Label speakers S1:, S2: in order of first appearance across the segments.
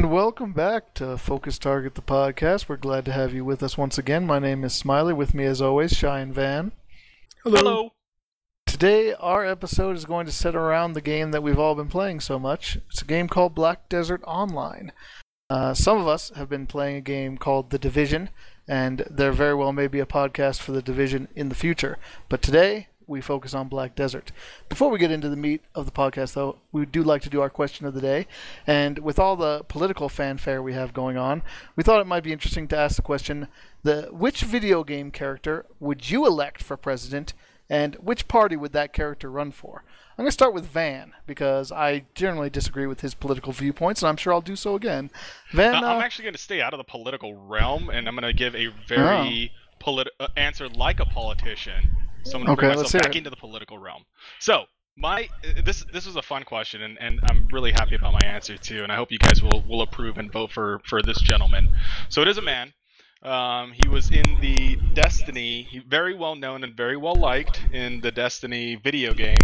S1: And welcome back to Focus Target, the podcast. We're glad to have you with us once again. My name is Smiley. With me, as always, Shine Van.
S2: Hello.
S1: Today, our episode is going to set around the game that we've all been playing so much. It's a game called Black Desert Online. Uh, some of us have been playing a game called The Division, and there very well may be a podcast for The Division in the future. But today, we focus on Black Desert. Before we get into the meat of the podcast, though, we do like to do our question of the day. And with all the political fanfare we have going on, we thought it might be interesting to ask the question: the which video game character would you elect for president, and which party would that character run for? I'm going to start with Van because I generally disagree with his political viewpoints, and I'm sure I'll do so again. Van,
S2: Uh,
S1: uh,
S2: I'm actually going to stay out of the political realm, and I'm going to give a very politi- uh, answer like a politician. So I'm going to
S1: Okay,
S2: bring
S1: let's
S2: myself back
S1: it.
S2: into the political realm. So my this this was a fun question, and, and I'm really happy about my answer too, and I hope you guys will will approve and vote for for this gentleman. So it is a man. Um, he was in the Destiny, very well known and very well liked in the Destiny video game.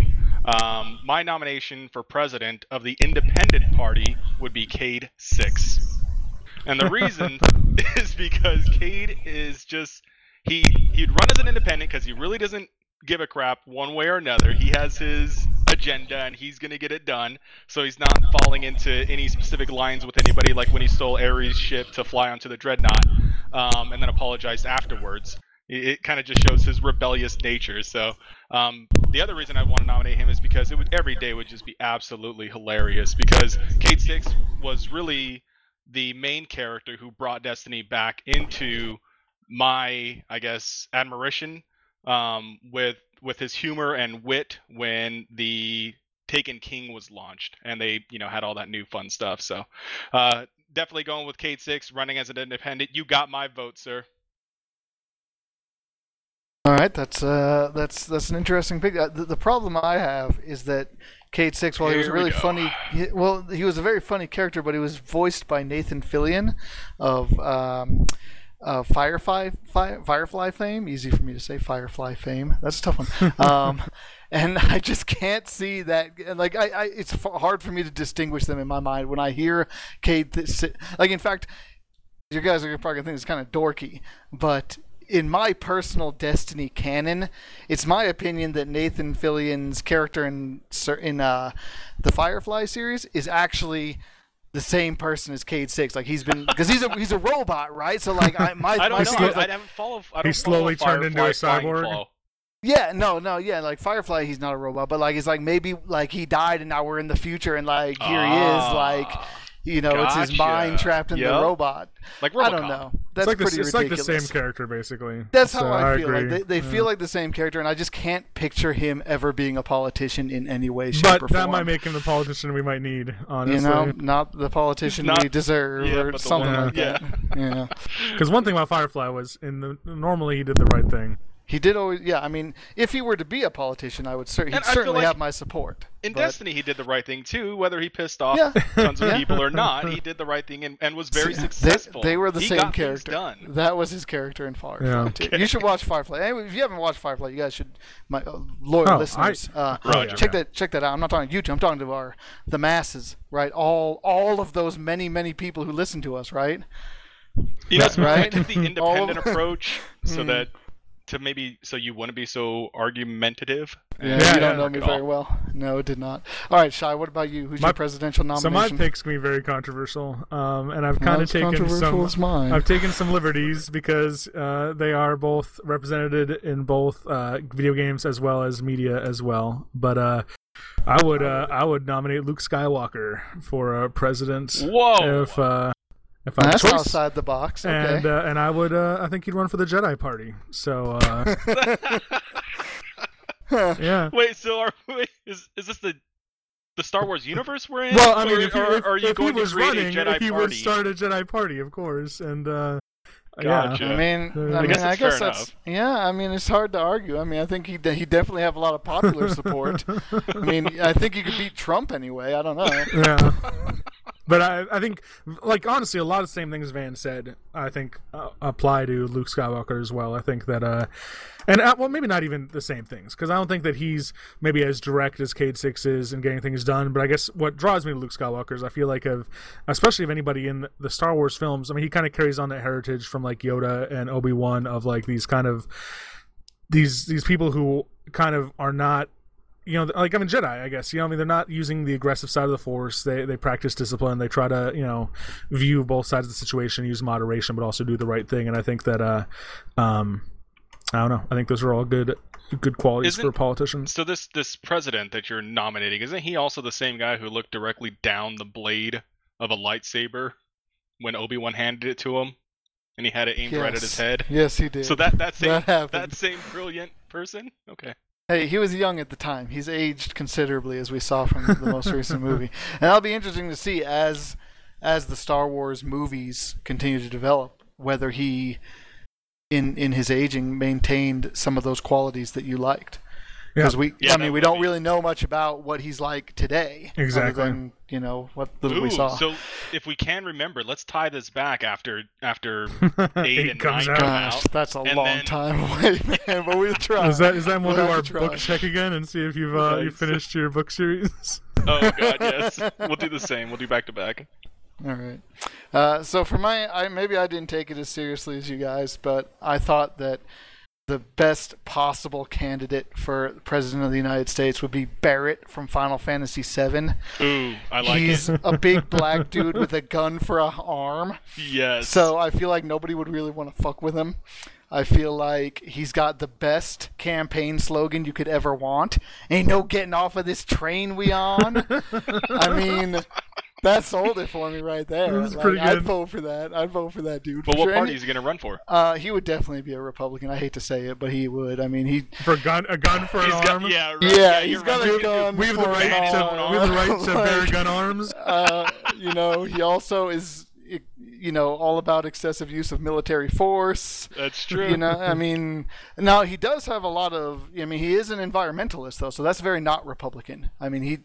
S2: Um, my nomination for president of the Independent Party would be Cayde Six, and the reason is because Cayde is just he he'd run as an independent because he really doesn't give a crap one way or another. He has his agenda and he's gonna get it done. So he's not falling into any specific lines with anybody, like when he stole Ares' ship to fly onto the dreadnought, um, and then apologized afterwards. It, it kind of just shows his rebellious nature. So um, the other reason I want to nominate him is because it would every day would just be absolutely hilarious. Because Cayde Six was really the main character who brought Destiny back into my, I guess, admiration um, with with his humor and wit when the Taken King was launched, and they you know had all that new fun stuff. So uh, definitely going with Cayde Six, running as an independent. You got my vote, sir.
S1: All right, that's uh, that's that's an interesting pick. Uh, the, the problem I have is that Cayde Six, while he was a
S2: Here we
S1: really funny, he, well, he was a very funny character, but he was voiced by Nathan Fillion of um, uh, Firefly Fi- Firefly fame. Easy for me to say, Firefly fame. That's a tough one. um, and I just can't see that. Like, I, I it's f- hard for me to distinguish them in my mind when I hear Cayde. Th- like, in fact, you guys are probably gonna think it's kind of dorky, but in my personal Destiny canon, it's my opinion that Nathan Fillion's character in in uh, the Firefly series is actually the same person as Cayde Six. Like he's been because he's a he's a robot, right? So like I my
S2: I don't know.
S1: thing
S2: I,
S1: like,
S2: I haven't followed. I
S3: He
S2: don't follow
S3: slowly turned into a cyborg?
S2: flow.
S1: yeah, no, no, yeah, like Firefly, he's not a robot, but like it's like maybe like he died and now we're in the future and like here he is,
S2: Ah,
S1: like you know, it's his mind trapped in the robot.
S2: like
S1: I don't
S2: RoboCop.
S1: know.
S3: It's
S1: That's
S3: like, the,
S1: pretty
S3: it's like the same character, basically.
S1: That's
S3: So
S1: how I feel. Like they, they
S3: Yeah.
S1: feel like the same character, and I just can't picture him ever being a politician in any way, shape,
S3: But
S1: or
S3: that
S1: form.
S3: might make him the politician we might need, Honestly, you
S1: know, not the politician
S2: Not-
S1: we deserve,
S2: yeah,
S1: or something
S3: one-
S1: like
S2: yeah.
S1: that. Yeah,
S3: Because one thing about Firefly was, in the normally he did the right thing.
S1: He did always. Yeah, I mean, if he were to be a politician, I would cer- he'd
S2: I
S1: certainly
S2: like
S1: have my support.
S2: In
S1: but-
S2: Destiny, he did the right thing too. Whether he pissed off
S1: Yeah.
S2: tons of
S1: Yeah.
S2: people or not, he did the right thing and, and was very
S1: See,
S2: successful.
S1: They, they were the
S2: he
S1: same
S2: got
S1: character.
S2: done.
S1: That was his character in Firefly
S3: Yeah.
S1: too. You should watch Firefly. Anyway, if you haven't watched Firefly, you guys should. My uh, loyal
S3: Oh,
S1: listeners, uh,
S2: Roger.
S1: check that check that out. I'm not talking to YouTube. I'm talking to our the masses, right? All all of those many many people who listen to us, right?
S2: You know,
S1: That's right.
S2: the
S1: All of-
S2: independent approach so
S1: Mm.
S2: that to maybe so you wouldn't be so argumentative.
S1: Yeah,
S3: Yeah,
S1: you don't
S3: yeah.
S1: know me very well. No, it did not. All right, Shy. What about you? Who's
S3: My-
S1: your presidential
S3: So my pick's gonna be very controversial, um, and I've kind of taken some.
S1: as mine.
S3: I've taken some liberties because uh, they are both represented in both uh, video games as well as media as well. But uh, I would uh, I would nominate Luke Skywalker for uh, president
S2: Whoa!
S3: if uh, if I had
S1: That's
S3: choice.
S1: outside the box. Okay.
S3: And uh, and I would uh, I think he'd run for the Jedi Party. So uh, yeah.
S2: Wait, so are wait, is is this the the Star Wars universe we're in?
S3: Well, I mean,
S2: or,
S3: if, he,
S2: or
S3: if,
S2: are you
S3: if
S2: going
S3: he was
S2: to create
S3: running,
S2: a Jedi
S3: he
S2: party?
S3: would start a Jedi Party, of course. And uh,
S2: Gotcha.
S3: yeah,
S1: I mean,
S3: Uh,
S1: I,
S3: I
S1: mean,
S2: guess
S1: I
S2: that's
S1: guess
S2: fair
S1: that's yeah. I mean, it's hard to argue. I mean, I think he he definitely have a lot of popular support. I mean, I think he could beat Trump anyway. I don't know.
S3: yeah. but I, I think, like honestly, a lot of the same things Van said, I think uh, apply to Luke Skywalker as well. I think that, uh, and uh, well, maybe not even the same things because I don't think that he's maybe as direct as Cayde Six is in getting things done. But I guess what draws me to Luke Skywalker is I feel like of, especially if anybody in the Star Wars films, I mean, he kind of carries on that heritage from like Yoda and Obi Wan of like these kind of these these people who kind of are not you know, like I'm a Jedi, I guess. You know, I mean, they're not using the aggressive side of the Force. They they practice discipline. They try to, you know, view both sides of the situation, use moderation, but also do the right thing. And I think that, uh, um, I don't know. I think those are all good good qualities
S2: Isn't-
S3: for politicians.
S2: So this this president that you're nominating isn't he also the same guy who looked directly down the blade of a lightsaber when Obi Wan handed it to him, and he had it aimed right at his head?
S1: Yes, he did.
S2: So that that same
S1: That
S2: that same brilliant person. Okay.
S1: Hey, he was young at the time. He's aged considerably, as we saw from the most recent movie, and that'll be interesting to see as as the Star Wars movies continue to develop whether he, in in his aging, maintained some of those qualities that you liked. Because we,
S2: Yeah,
S1: I mean, we don't
S2: be-
S1: really know much about what he's like today,
S3: Exactly.
S1: Other than you know what little we saw.
S2: so if we can remember, let's tie this back after after eight, and
S3: comes
S2: nine
S3: out.
S1: Gosh,
S2: out.
S1: that's a
S2: and
S1: long
S2: then-
S1: time away, man. But we'll try.
S3: Is that is that when we'll do
S1: We'll
S3: our
S1: try.
S3: book check again and see if you've uh, you finished your book series?
S2: Oh god, yes. We'll do the same. We'll do back to back.
S1: All right. Uh, so for my, I maybe I didn't take it as seriously as you guys, but I thought that the best possible candidate for president of the United States would be Barret from Final Fantasy VII.
S2: Ooh, I like
S1: He's
S2: it.
S1: a big black dude with a gun for a arm,
S2: Yes.
S1: so I feel like nobody would really want to fuck with him. I feel like he's got the best campaign slogan you could ever want. Ain't no getting off of this train we on. I mean, that sold it for me right there.
S3: That's
S1: Like,
S3: pretty
S1: I'd vote for that. I'd vote for that dude.
S2: but
S1: for
S2: what
S1: sure.
S2: party is he gonna run for?
S1: Uh, he would definitely be a Republican. I hate to say it, but he would. I mean, he.
S3: for a gun, a gun for an
S2: He's
S3: arm.
S2: yeah, right,
S1: Yeah,
S2: you're
S1: he's got
S2: right.
S1: a gun.
S3: we have the
S1: for
S3: right
S1: an
S3: to we have the right to bear gun arms.
S1: uh, you know, he also is, you know, all about excessive use of military force.
S2: That's true.
S1: You know, I mean, now he does have a lot of. I mean, he is an environmentalist though, so that's very not Republican. I mean, he.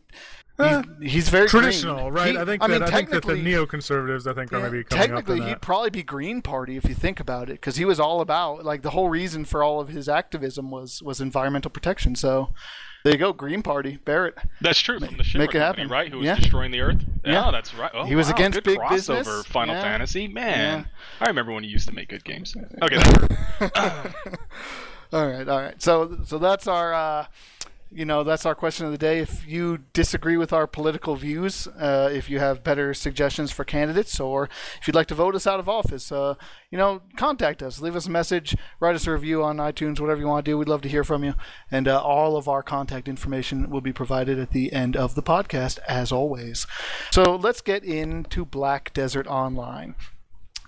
S1: He's, he's very green.
S3: Traditional, right?
S1: He-
S3: I think
S1: I
S3: that
S1: mean,
S3: I think that the
S1: technically-
S3: neoconservatives, I think, are
S1: Yeah,
S3: maybe coming up
S1: technically, he'd
S3: that.
S1: probably be Green Party if you think about it, because he was all about like the whole reason for all of his activism was was environmental protection. So there you go, Green Party, Barret.
S2: That's true from the
S1: make it
S2: Company,
S1: happen.
S2: right? Who was
S1: Yeah.
S2: destroying the Earth?
S1: Yeah.
S2: Oh, that's right. Oh,
S1: He was
S2: wow,
S1: against
S2: good
S1: big
S2: crossover,
S1: business.
S2: Final
S1: Yeah.
S2: Fantasy. Man,
S1: Yeah.
S2: I remember when he used to make good games. Okay, that
S1: all right, all right. So so that's our. Uh, you know that's our question of the day. If you disagree with our political views, uh, if you have better suggestions for candidates, or if you'd like to vote us out of office, uh, you know, contact us, leave us a message, write us a review on iTunes, whatever you want to do. We'd love to hear from you, and uh, all of our contact information will be provided at the end of the podcast, as always. So let's get into Black Desert Online.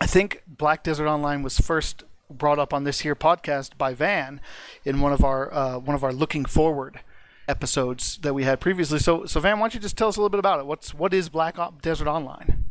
S1: I think Black Desert Online was first brought up on this here podcast by Van in one of our uh, one of our looking forward episodes that we had previously. So, so Van, why don't you just tell us a little bit about it? What's what is Black Op- Desert Online?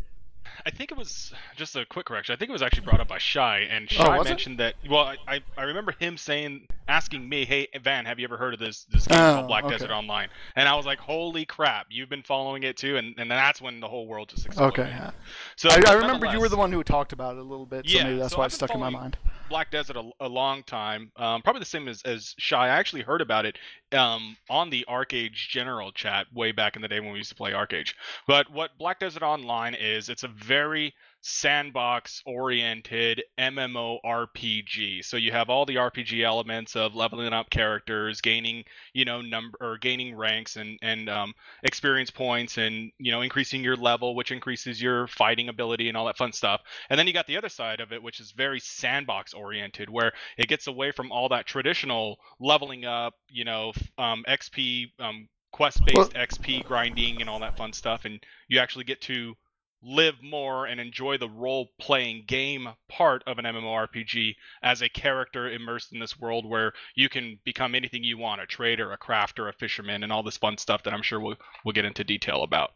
S2: I think it was just a quick correction. I think it was actually brought up by Shy, and
S1: Oh,
S2: Shy
S1: it?
S2: mentioned that. Well, I, I, I remember him saying, asking me, "Hey Van, have you ever heard of this this game
S1: Oh,
S2: called Black
S1: okay.
S2: Desert Online?" And I was like, "Holy crap, you've been following it too!" And and that's when the whole world just exploded.
S1: Okay, Yeah.
S2: So
S1: I, I remember you were the one who talked about it a little bit, so
S2: Yeah,
S1: maybe that's
S2: so
S1: why
S2: I've
S1: it stuck in my mind.
S2: Black Desert a, a long time. Um, probably the same as, as Shy. I actually heard about it um, on the ArcheAge General chat way back in the day when we used to play ArcheAge. But what Black Desert Online is, it's a very sandbox oriented MMORPG. So you have all the RPG elements of leveling up characters, gaining, you know, number or gaining ranks and and um, experience points and, you know, increasing your level, which increases your fighting ability and all that fun stuff. And then you got the other side of it, which is very sandbox oriented, where it gets away from all that traditional leveling up, you know, um, XP, um, quest based XP grinding and all that fun stuff. And you actually get to live more and enjoy the role playing game part of an MMORPG as a character immersed in this world where you can become anything you want a trader, a crafter, a fisherman, and all this fun stuff that I'm sure we'll, we'll get into detail about.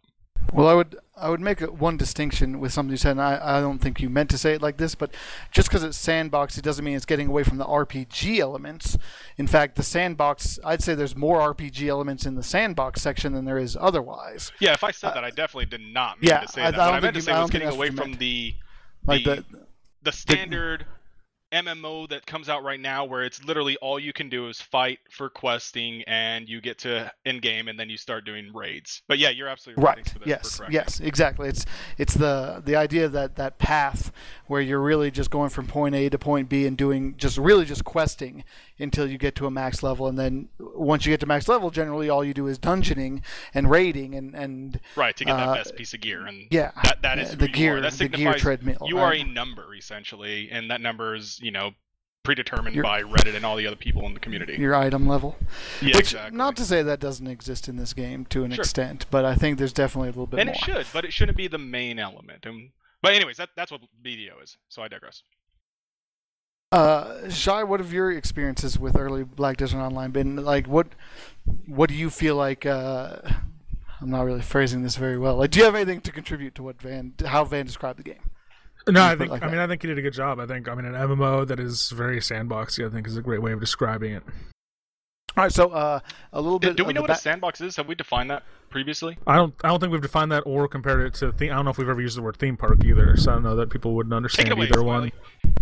S1: Well, I would I would make one distinction with something you said, and I, I don't think you meant to say it like this, but just because it's sandbox, it doesn't mean it's getting away from the RPG elements. In fact, the sandbox, I'd say there's more RPG elements in the sandbox section than there is otherwise.
S2: Yeah, if I said uh, that, I definitely did not mean
S1: yeah,
S2: to say
S1: I-
S2: that.
S1: I
S2: What I meant to say
S1: I
S2: was getting away from
S1: meant.
S2: the
S1: Like
S2: the,
S1: the
S2: the standard MMO that comes out right now, where it's literally all you can do is fight for questing, and you get to end game, and then you start doing raids. But yeah, you're absolutely right.
S1: Right. Yes. Yes. Exactly. It's it's the the idea that that path where you're really just going from point A to point B and doing just really just questing until you get to a max level, and then once you get to max level, generally all you do is dungeoning and raiding and and
S2: Right to get that
S1: Uh,
S2: best piece of gear, and
S1: yeah,
S2: that that is
S1: the gear.
S2: That
S1: the gear treadmill.
S2: you are
S1: right?
S2: a number essentially, and that number is you know predetermined
S1: You're-
S2: by Reddit and all the other people in the community.
S1: your item level.
S2: Yeah,
S1: Which
S2: exactly.
S1: not to say that doesn't exist in this game to an
S2: Sure.
S1: extent, but I think there's definitely a little bit
S2: and
S1: more.
S2: it should, but it shouldn't be the main element. And but anyways, that that's what BDO is. So I digress.
S1: Uh, Shai, what have your experiences with early Black Desert Online been like? What what do you feel like? Uh, I'm not really phrasing this very well. Like, do you have anything to contribute to what Van, how Van described the game?
S3: No, I think
S1: like
S3: I mean. I think you did a good job. I think I mean an MMO that is very sandboxy. I think is a great way of describing it.
S1: All right, so uh, a little bit.
S2: do we know
S1: the
S2: what a sandbox is? Have we defined that previously?
S3: I don't I don't think we've defined that or compared it to. The, I don't know if we've ever used the word theme park either. So I don't know that people wouldn't understand
S2: away,
S3: either
S2: Smiley.
S3: one.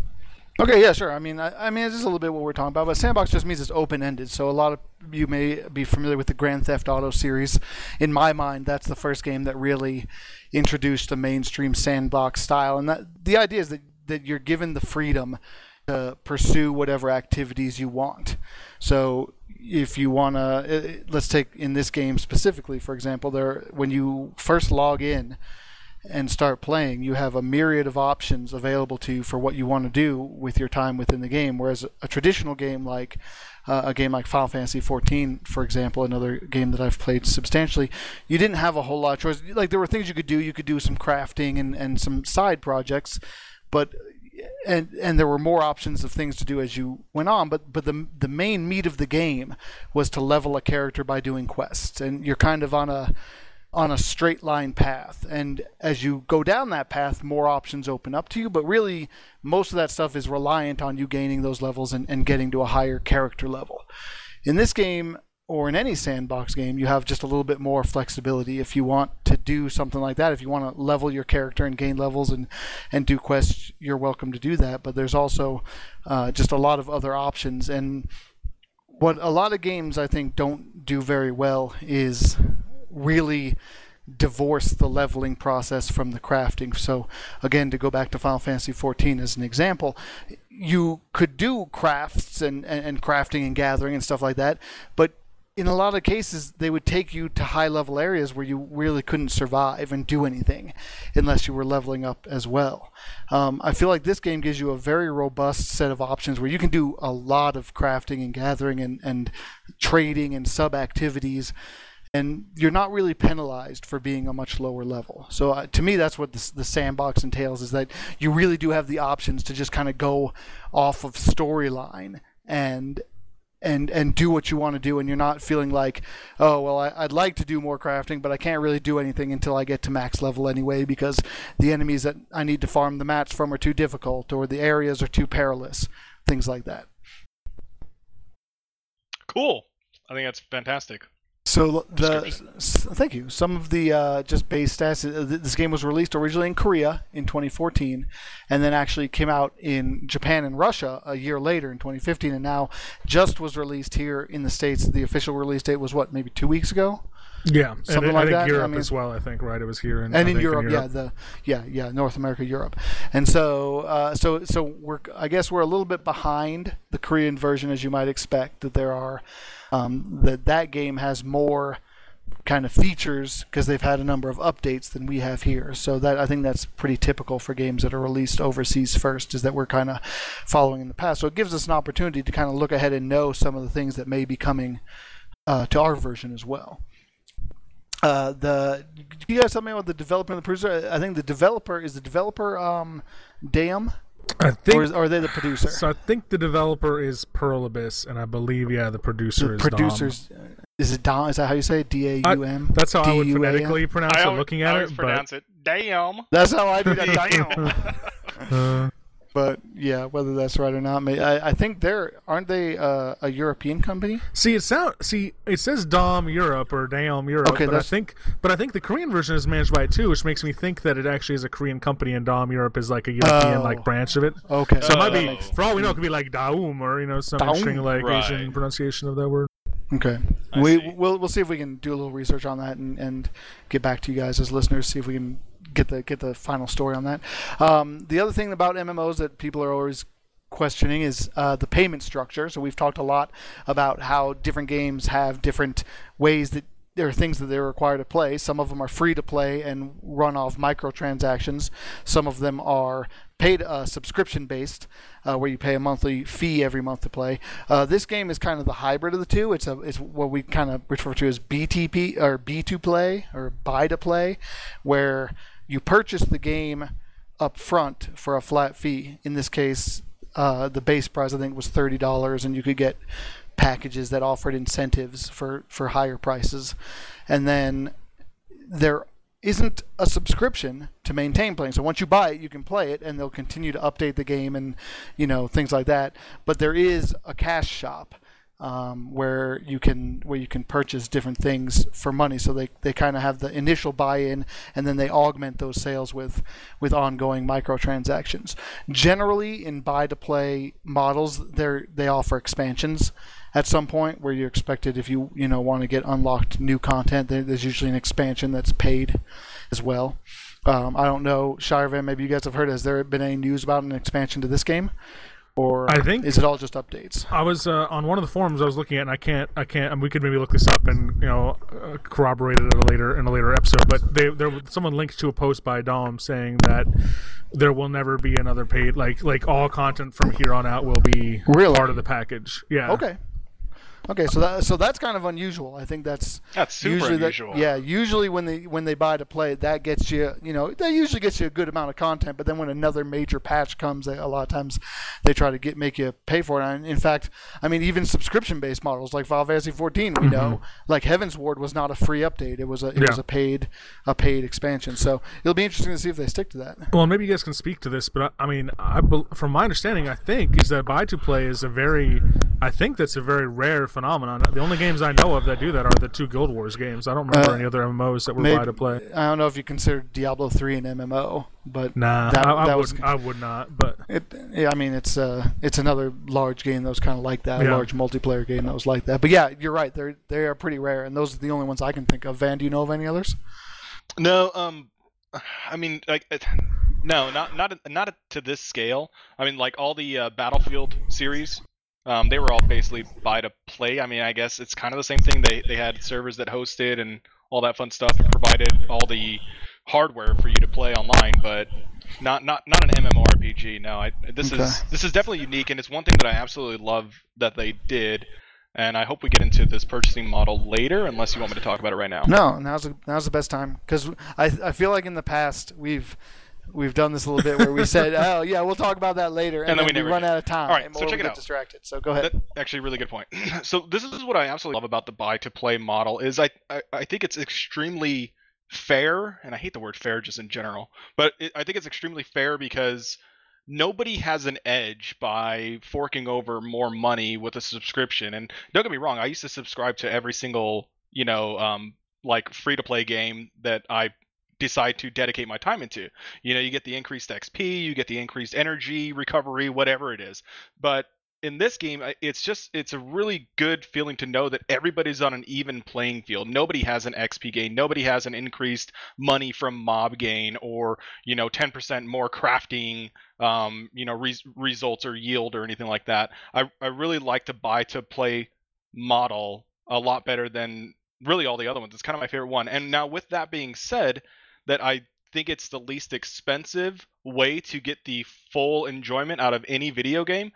S1: Okay, yeah, sure. I mean, I, I mean, it's just a little bit what we're talking about, but sandbox just means it's open-ended. So a lot of you may be familiar with the Grand Theft Auto series. In my mind, that's the first game that really introduced the mainstream sandbox style, and that the idea is that that you're given the freedom to pursue whatever activities you want. So if you want to, let's take in this game specifically, for example, there when you first log in and start playing, you have a myriad of options available to you for what you want to do with your time within the game. Whereas a traditional game like uh, a game like Final Fantasy XIV, for example, another game that I've played substantially, you didn't have a whole lot of choice. Like there were things you could do. You could do some crafting and, and some side projects, but and and there were more options of things to do as you went on. But but the the main meat of the game was to level a character by doing quests, and you're kind of on a on a straight line path. And as you go down that path, more options open up to you. But really, most of that stuff is reliant on you gaining those levels and, and getting to a higher character level. In this game, or in any sandbox game, you have just a little bit more flexibility. If you want to do something like that, if you want to level your character and gain levels and, and do quests, you're welcome to do that. But there's also uh, just a lot of other options. And what a lot of games I think don't do very well is really divorce the leveling process from the crafting. So again, to go back to Final Fantasy XIV as an example, you could do crafts and, and, and crafting and gathering and stuff like that, but in a lot of cases, they would take you to high level areas where you really couldn't survive and do anything unless you were leveling up as well. Um, I feel like this game gives you a very robust set of options where you can do a lot of crafting and gathering and, and trading and sub activities and you're not really penalized for being a much lower level. So uh, to me, that's what this, the sandbox entails: is that you really do have the options to just kind of go off of storyline and and and do what you want to do, and you're not feeling like, oh well, I, I'd like to do more crafting, but I can't really do anything until I get to max level anyway because the enemies that I need to farm the mats from are too difficult, or the areas are too perilous, things like that.
S2: Cool. I think that's fantastic.
S1: So the s- thank you. Some of the uh, just base stats. uh, This game was released originally in Korea in 2014, and then actually came out in Japan and Russia a year later in 2015, and now just was released here in the states. The official release date was what, maybe two weeks ago?
S3: Yeah,
S1: Something
S3: I,
S1: like
S3: I think
S1: that, I
S3: Europe
S1: mean-
S3: as well. I think right. It was here in, I
S1: and in Europe, yeah, the yeah, yeah, North America, Europe, and so uh, so so we're I guess we're a little bit behind the Korean version, as you might expect. That there are um, that that game has more kind of features because they've had a number of updates than we have here. So that I think that's pretty typical for games that are released overseas first, is that we're kind of following in the past. So it gives us an opportunity to kind of look ahead and know some of the things that may be coming uh, to our version as well. Uh, the can you guys tell me about the developer and the producer? I think the developer is the developer um, Dam,
S3: I think
S1: or, is, or are they the producer?
S3: so. I think the developer is Pearl Abyss, and I believe yeah, the producer
S1: the
S3: is Dom.
S1: producers. Is it Dom? Is that how you say it? D A U M?
S3: That's how I would
S1: D-U-A-M?
S3: phonetically pronounce
S2: I
S3: it
S2: always,
S3: looking
S2: I
S3: at
S2: always
S3: it,
S2: pronounce it. Damn.
S1: That's how I do that. Damn.
S3: uh,
S1: But yeah, whether that's right or not, may, I, I think they're aren't they uh, a European company?
S3: see, it sound see it says Dom Europe or Dam Europe,
S1: Okay,
S3: but I think but I think the Korean version is managed by it too, which makes me think that it actually is a Korean company and Dom Europe is like a European
S1: Oh.
S3: like branch of it.
S1: Okay,
S3: So it might
S2: Oh.
S3: be,
S2: That
S3: for all we know, it could be like Daum or you know some
S1: Daum.
S3: interesting like
S2: Right.
S3: Asian pronunciation of that word.
S1: Okay,
S2: I
S1: we
S2: see.
S1: we'll we'll see if we can do a little research on that and, and get back to you guys as listeners. See if we can get the get the final story on that. Um, the other thing about MMOs that people are always questioning is uh, the payment structure. So we've talked a lot about how different games have different ways that there are things that they're required to play. Some of them are free to play and run off microtransactions. Some of them are paid uh, subscription based, uh, where you pay a monthly fee every month to play. Uh, this game is kind of the hybrid of the two. It's a it's what we kind of refer to as BTP or B2 play or buy to play, where you purchase the game up front for a flat fee. In this case, uh, the base price I think was thirty dollars, and you could get packages that offered incentives for for higher prices, and then there isn't a subscription to maintain playing. So once you buy it, you can play it, and they'll continue to update the game and you know things like that. But there is a cash shop um, where you can where you can purchase different things for money. So they, they kind of have the initial buy-in, and then they augment those sales with with ongoing microtransactions. Generally, in buy-to-play models, they they offer expansions at some point where you're expected if you you know want to get unlocked new content. There's usually an expansion that's paid as well. Um, I don't know, Shirevan. Maybe you guys have heard. Has there been any news about an expansion to this game, or
S3: I think-
S1: is it all just updates?
S3: I was uh, on one of the forums I was looking at, and I can't, I can't. And we could maybe look this up and you know uh, corroborate it at a later in a later episode. But they, there, someone linked to a post by Dom saying that there will never be another paid, like, like all content from here on out will be
S1: Really?
S3: part of the package. Yeah.
S1: Okay. Okay, so that so that's kind of unusual. I think that's
S2: That's super
S1: usually
S2: unusual.
S1: That, yeah, usually when they when they buy to play, that gets you you know that usually gets you a good amount of content. But then when another major patch comes, they, a lot of times they try to get make you pay for it. And in fact, I mean even subscription based models like Final Fantasy 14, we mm-hmm. know like Heavensward was not a free update; it was a it was a paid a paid expansion. So it'll be interesting to see if they stick to that.
S3: Well, maybe you guys can speak to this, but I, I mean, I, from my understanding, I think is that buy to play is a very, I think that's a very rare phenomenon. The only games I know of that do that are the two Guild Wars games. I don't remember
S1: Uh,
S3: any other MMOs that were
S1: Maybe-
S3: buy to play.
S1: I don't know if you consider Diablo 3 an MMO, but
S3: Nah,
S1: that,
S3: I, I
S1: that
S3: would,
S1: was
S3: I would not. But
S1: It, yeah, I mean, it's uh, it's another large game that was kind of like that, a large multiplayer game that was like that. But yeah, you're right; they're they are pretty rare, and those are the only ones I can think of. Van, do you know of any others?
S2: No, um, I mean, like, it, no, not not not to this scale. I mean, like all the uh, Battlefield series, um, they were all basically buy to play. I mean, I guess it's kind of the same thing. They they had servers that hosted and all that fun stuff, and provided all the hardware for you to play online, but not not not an MMORPG. No, I, this
S1: Okay.
S2: is this is definitely unique, and it's one thing that I absolutely love that they did. And I hope we get into this purchasing model later, unless you want me to talk about it right now.
S1: No, now's the, now's the best time because I I feel like in the past we've we've done this a little bit where we said, oh yeah, we'll talk about that later, and,
S2: And then we
S1: we run
S2: do.
S1: out of time.
S2: All right, so check
S1: we
S2: it
S1: get
S2: out.
S1: distracted. So go ahead.
S2: That, actually, really good point. so this is what I absolutely love about the buy to play model is I, I I think it's extremely fair, and I hate the word fair just in general, but it, I think it's extremely fair because nobody has an edge by forking over more money with a subscription. And don't get me wrong, I used to subscribe to every single you know um, like free to play game that I decide to dedicate my time into. You know, you get the increased XP, you get the increased energy recovery, whatever it is. But in this game, it's just it's a really good feeling to know that everybody's on an even playing field. Nobody has an XP gain. Nobody has an increased money from mob gain or you know 10% more crafting um, you know res- results or yield or anything like that. I I really like the buy to play model a lot better than really all the other ones. It's kind of my favorite one. And now with that being said, that I think it's the least expensive way to get the full enjoyment out of any video game.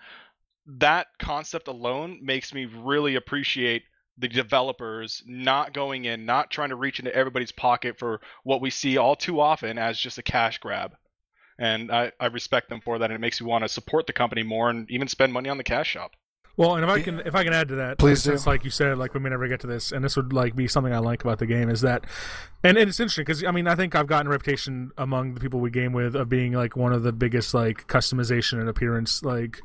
S2: That concept alone makes me really appreciate the developers not going in, not trying to reach into everybody's pocket for what we see all too often as just a cash grab. And I, I respect them for that, and it makes me want to support the company more and even spend money on the cash shop.
S3: Well, and if I can if I can add to that,
S1: Please
S3: since like you said, like we may never get to this, and this would like be something I like about the game is that, and, and it's interesting because I mean I think I've gotten a reputation among the people we game with of being like one of the biggest like customization and appearance like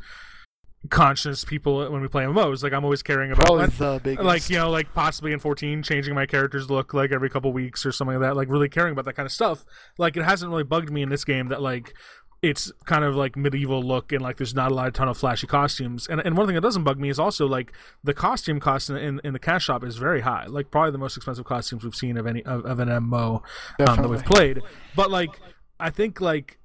S3: conscious people when we play MMOs. Like I'm always caring about
S1: Probably the biggest.
S3: like you know like possibly in 14 changing my character's look like every couple weeks or something like that like really caring about that kind of stuff like it hasn't really bugged me in this game that like it's kind of like medieval look and like there's not a lot of ton of flashy costumes. And, and one thing that doesn't bug me is also like the costume cost in, in, the cash shop is very high like probably the most expensive costumes we've seen of any of, of an mo um, that we've played. But like I think like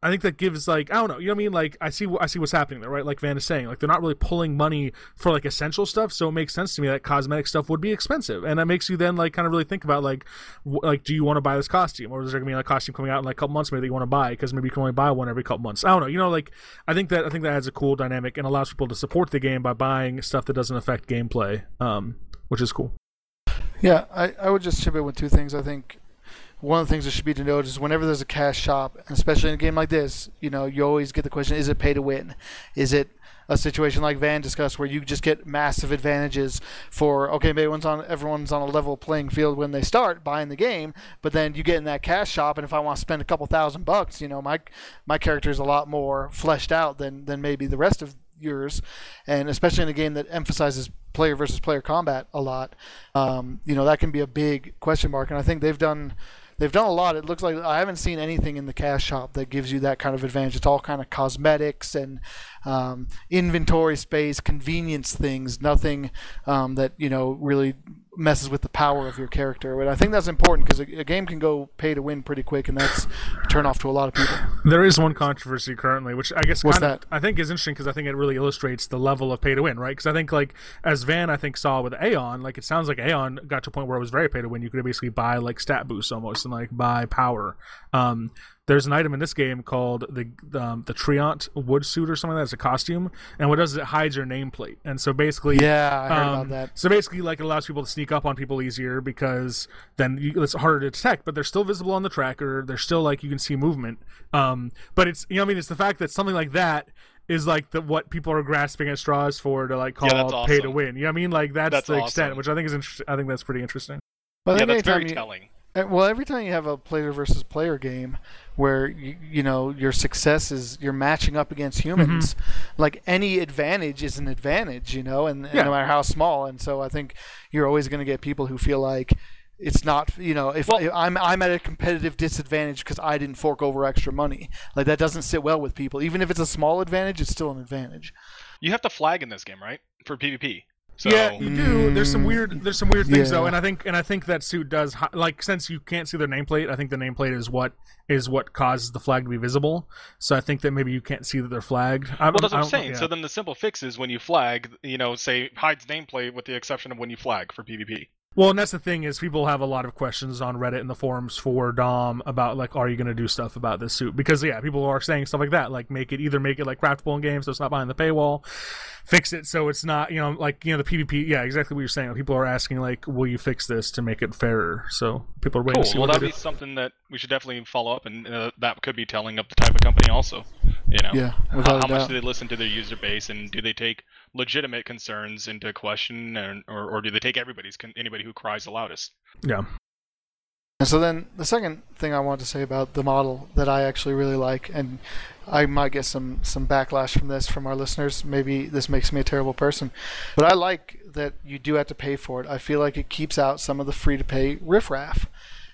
S3: I think that gives like I don't know, you know what I mean? Like I see I see what's happening there, right? Like Van is saying, like they're not really pulling money for like essential stuff, so it makes sense to me that cosmetic stuff would be expensive, and that makes you then like kind of really think about like like do you want to buy this costume, or is there gonna be like, a costume coming out in like a couple months maybe that you want to buy because maybe you can only buy one every couple months. I don't know, you know, like I think that I think that adds a cool dynamic and allows people to support the game by buying stuff that doesn't affect gameplay, um, which is cool.
S1: Yeah, I, I would just chip in with two things. I think one of the things that should be to note is whenever there's a cash shop, and especially in a game like this, you know, you always get the question: Is it pay to win? Is it a situation like Van discussed where you just get massive advantages for okay, maybe everyone's on everyone's on a level playing field when they start buying the game, but then you get in that cash shop, and if I want to spend a couple thousand bucks, you know, my my character is a lot more fleshed out than than maybe the rest of yours, and especially in a game that emphasizes player versus player combat a lot, um, you know that can be a big question mark. And I think they've done they've done a lot. It looks like I haven't seen anything in the cash shop that gives you that kind of advantage. It's all kind of cosmetics and um, inventory space, convenience things. Nothing um, that you know really messes with the power of your character. But I think that's important because a, a game can go pay to win pretty quick, and that's a turn off to a lot of people.
S3: There is one controversy currently, which I guess
S1: What's
S3: kinda. I think is interesting because I think it really illustrates the level of pay to win, right? Because I think like as Van I think saw with Aion, like it sounds like Aion got to a point where it was very pay to win. You could basically buy like stat boosts almost and like buy power. Um, there's an item in this game called the um, the Treant wood suit or something like that. It's a costume, and what it does is it hides your nameplate. And so basically,
S1: Yeah, I heard
S3: um,
S1: about that.
S3: So basically, like it allows people to sneak up on people easier because then you, it's harder to detect, but they're still visible on the tracker. They're still like you can see movement. Um, but it's you know I mean it's the fact that something like that is like the what people are grasping at straws for to like call
S2: Yeah, that's
S3: pay to win. You know what I mean? Like that's,
S2: That's
S3: the extent, which I think is interesting. I think that's pretty interesting.
S1: But
S2: yeah, that's very
S1: anytime you-
S2: telling.
S1: Uh, Well, every time you have a player versus player game where you, you know your success is you're matching up against mm-hmm. humans, like any advantage is an advantage, you know, and, and
S3: Yeah.
S1: no matter how small. And so I think you're always going to get people who feel like it's not, you know, if,
S2: Well-
S1: if I'm I'm at a competitive disadvantage because I didn't fork over extra money, like that doesn't sit well with people. Even if it's a small advantage, it's still an advantage.
S2: You have to flag in this game, right? For PvP. So
S3: yeah, you do. There's some
S1: Mm,
S3: weird. There's some weird things though, and I think and I think that suit does hi- like since you can't see their nameplate. I think the nameplate is what is what causes the flag to be visible. So I think that maybe you can't see that they're flagged. I,
S2: Well, that's what I'm saying.
S3: yeah.
S2: So then the simple fix is when you flag, you know, say hides nameplate with the exception of when you flag for PvP.
S3: Well, and that's the thing is people have a lot of questions on Reddit and the forums for Dom about like, are you going to do stuff about this suit? Because yeah, people are saying stuff like that, like make it either make it like craftable in game so it's not behind the paywall, fix it so it's not you know like you know the PvP. Yeah, exactly what you're saying. People are asking like, will you fix this to make it fairer? So people are waiting to see
S2: Cool. Well,
S3: what
S2: that'd be
S3: do.
S2: something that we should definitely follow up, and uh, that could be telling of the type of company also. You know,
S1: Yeah,
S2: how,
S1: without
S2: how
S1: a
S2: much do they listen to their user base, and do they take legitimate concerns into question, and, or, or do they take everybody's con- anybody who cries the loudest?
S3: Yeah.
S1: And so then the second thing I want to say about the model that I actually really like, and I might get some some backlash from this from our listeners. Maybe this makes me a terrible person, but I like that you do have to pay for it. I feel like it keeps out some of the free to pay riffraff.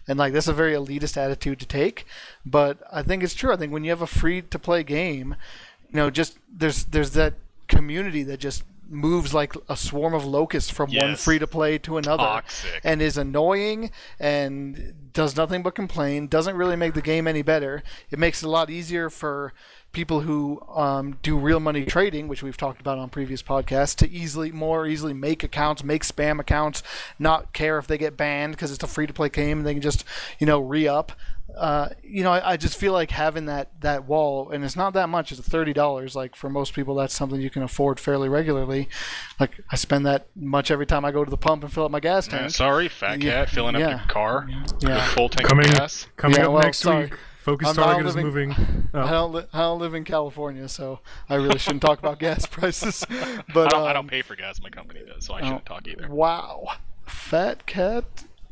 S1: And like that's a very elitist attitude to take, but I think it's true. I think when you have a free to play game, you know, just there's there's that community that just moves like a swarm of locusts from one free to play to another
S2: Toxic.
S1: and is annoying and does nothing but complain doesn't really make the game any better. It makes it a lot easier for people who um, do real money trading which we've talked about on previous podcasts to easily more easily make accounts make spam accounts not care if they get banned because it's a free to play game and they can just you know re-up uh, you know, I, I just feel like having that, that wall, and it's not that much. It's thirty dollars. Like for most people, that's something you can afford fairly regularly. Like I spend that much every time I go to the pump and fill up my gas tank.
S2: sorry, fat
S1: Yeah,
S2: cat, filling
S1: yeah.
S2: up your car
S1: Yeah.
S2: with full tank
S3: Coming
S2: of gas.
S3: coming
S1: Yeah,
S3: up
S1: well,
S3: next
S1: sorry.
S3: week. Focus
S1: I'm not
S3: Target is
S1: living-
S3: moving.
S1: I
S3: Oh.
S1: don't li- I don't live in California, so I really shouldn't talk about gas prices. But
S2: I don't, I
S1: um,
S2: don't pay for gas. My company does, so I shouldn't talk either.
S1: Wow, fat cat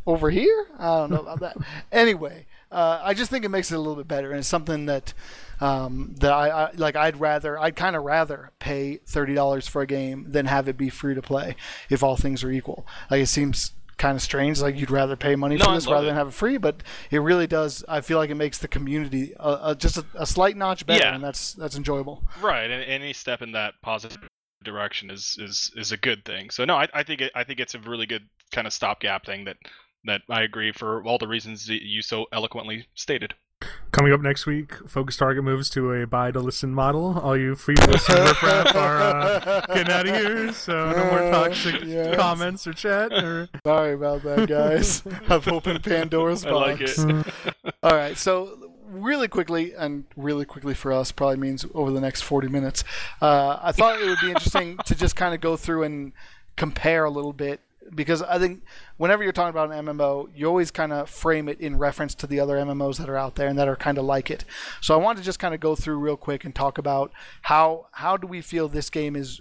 S1: over here? I don't know about that. anyway, uh, I just think it makes it a little bit better, and it's something that um, that I, I like. I'd rather, I'd kind of rather pay thirty dollars for a game than have it be free to play. If all things are equal, like it seems kind of strange. Like you'd rather pay money
S2: No,
S1: for this rather
S2: it.
S1: than have it free, but it really does. I feel like it makes the community uh, uh, just a, a slight notch better,
S2: Yeah.
S1: and that's that's enjoyable.
S2: Right, and any step in that positive direction is is is a good thing. So no, I, I think it, I think it's a really good kind of stopgap thing that that I agree for all the reasons that you so eloquently stated.
S3: Coming up next week, Focus Target moves to a buy to listen model. All you free listen riffraff are uh, getting out of here, so no more toxic
S1: Yes.
S3: comments or chat. Or...
S1: Sorry about that, guys. I've opened Pandora's
S2: I
S1: box.
S2: like it.
S1: All right, so really quickly, and really quickly for us probably means over the next 40 minutes. Uh, I thought it would be interesting to just kind of go through and compare a little bit because I think whenever you're talking about an MMO, you always kind of frame it in reference to the other MMOs that are out there and that are kind of like it. So I wanted to just kind of go through real quick and talk about how how do we feel this game is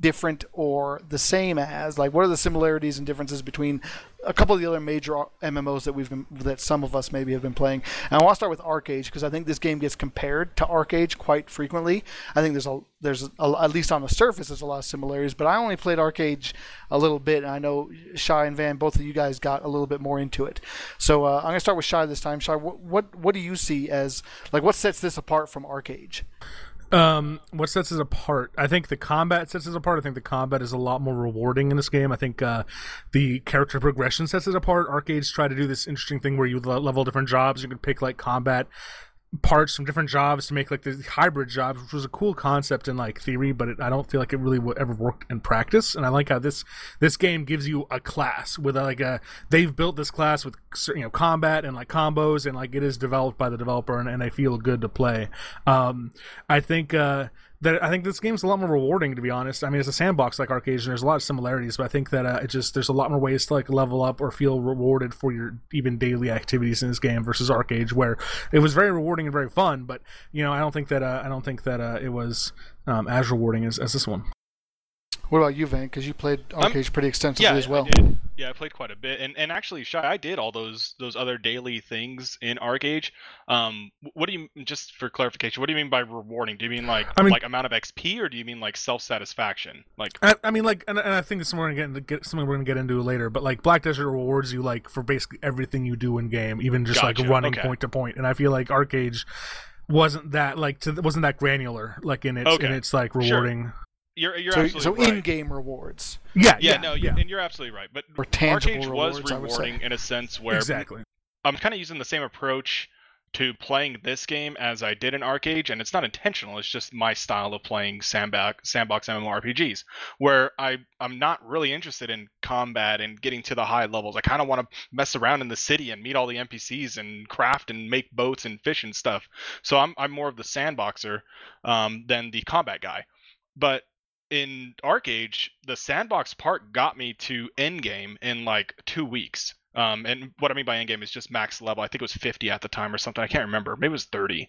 S1: different or the same as like what are the similarities and differences between a couple of the other major MMOs that we've been that some of us maybe have been playing. And I want to start with ArcheAge because I think this game gets compared to ArcheAge quite frequently. I think there's a there's a, at least on the surface there's a lot of similarities, but I only played ArcheAge a little bit, and I know Shy and Van, both of you guys got a little bit more into it. So uh, I'm gonna start with Shy this time. Shy, what, what what do you see as like what sets this apart from ArcheAge?
S3: Um, what sets it apart? I think the combat sets it apart. I think the combat is a lot more rewarding in this game. I think uh, the character progression sets it apart. ArcheAge's try to do this interesting thing where you level different jobs. You can pick like combat parts from different jobs to make like the hybrid jobs, which was a cool concept in like theory, but it, I don't feel like it really ever worked in practice. And I like how this this game gives you a class with like a they've built this class with you know combat and like combos and like it is developed by the developer and, and I feel good to play. Um, I think. Uh, that I think this game's a lot more rewarding, to be honest. I mean, it's a sandbox like ArcheAge, and there's a lot of similarities, but I think that uh, it just there's a lot more ways to like level up or feel rewarded for your even daily activities in this game versus ArcheAge, where it was very rewarding and very fun. But you know, I don't think that uh, I don't think that uh, it was um, as rewarding as, as this one.
S1: What about you, Van? Because you played ArcheAge pretty extensively
S2: Yeah,
S1: as well.
S2: I did. Yeah, I played quite a bit, and and actually, Shy, I did all those those other daily things in ArcheAge. Um, what do you just for clarification? What do you mean by rewarding? Do you mean like
S3: I mean-
S2: like amount of XP, or do you mean like self satisfaction? Like
S3: I, I mean, like, and, and I think this we're gonna get, into, get something we're gonna get into later. But like, Black Desert rewards you like for basically everything you do in game, even just
S2: Gotcha,
S3: like running
S2: okay.
S3: point to point. And I feel like ArcheAge wasn't that like to, wasn't that granular like in its in its like
S2: Sure.
S3: Rewarding.
S2: you're you're
S1: So,
S2: absolutely
S1: so
S2: right.
S1: in-game rewards.
S3: Yeah,
S2: yeah,
S3: yeah,
S2: no,
S3: yeah,
S2: and you're absolutely right. But
S1: Or tangible
S2: ArcheAge
S1: rewards,
S2: was
S1: I would say.
S2: rewarding in a sense where
S3: exactly.
S2: I'm kind of using the same approach to playing this game as I did in ArcheAge, and it's not intentional. It's just my style of playing sandbox sandbox MMORPGs, where I I'm not really interested in combat and getting to the high levels. I kind of want to mess around in the city and meet all the NPCs and craft and make boats and fish and stuff. So I'm I'm more of the sandboxer um, than the combat guy. But in ArcheAge, the sandbox part got me to endgame in like two weeks. Um, and what I mean by endgame is just max level. I think it was 50 at the time or something. I can't remember. Maybe it was 30. I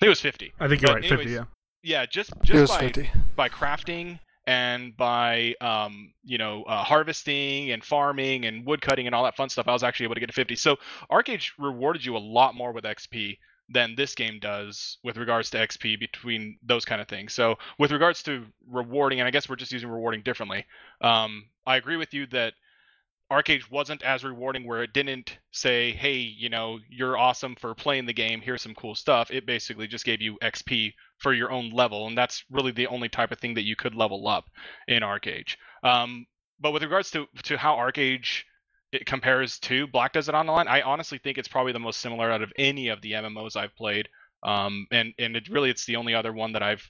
S2: think it was 50.
S3: I think you're
S2: But
S3: right. Fifty. Yeah.
S2: Yeah, just just by
S1: 50.
S2: by crafting and by um, you know uh, harvesting and farming and wood cutting and all that fun stuff, I was actually able to get to 50. So ArcheAge rewarded you a lot more with XP than this game does with regards to XP between those kind of things. So with regards to rewarding, and I guess we're just using rewarding differently. Um, I agree with you that ArcheAge wasn't as rewarding where it didn't say, hey, you know, you're awesome for playing the game, here's some cool stuff. It basically just gave you XP for your own level, and that's really the only type of thing that you could level up in ArcheAge. Um, but with regards to, to how ArcheAge it compares to Black Desert Online, I honestly think it's probably the most similar out of any of the MMOs I've played. Um, and and it really it's the only other one that I've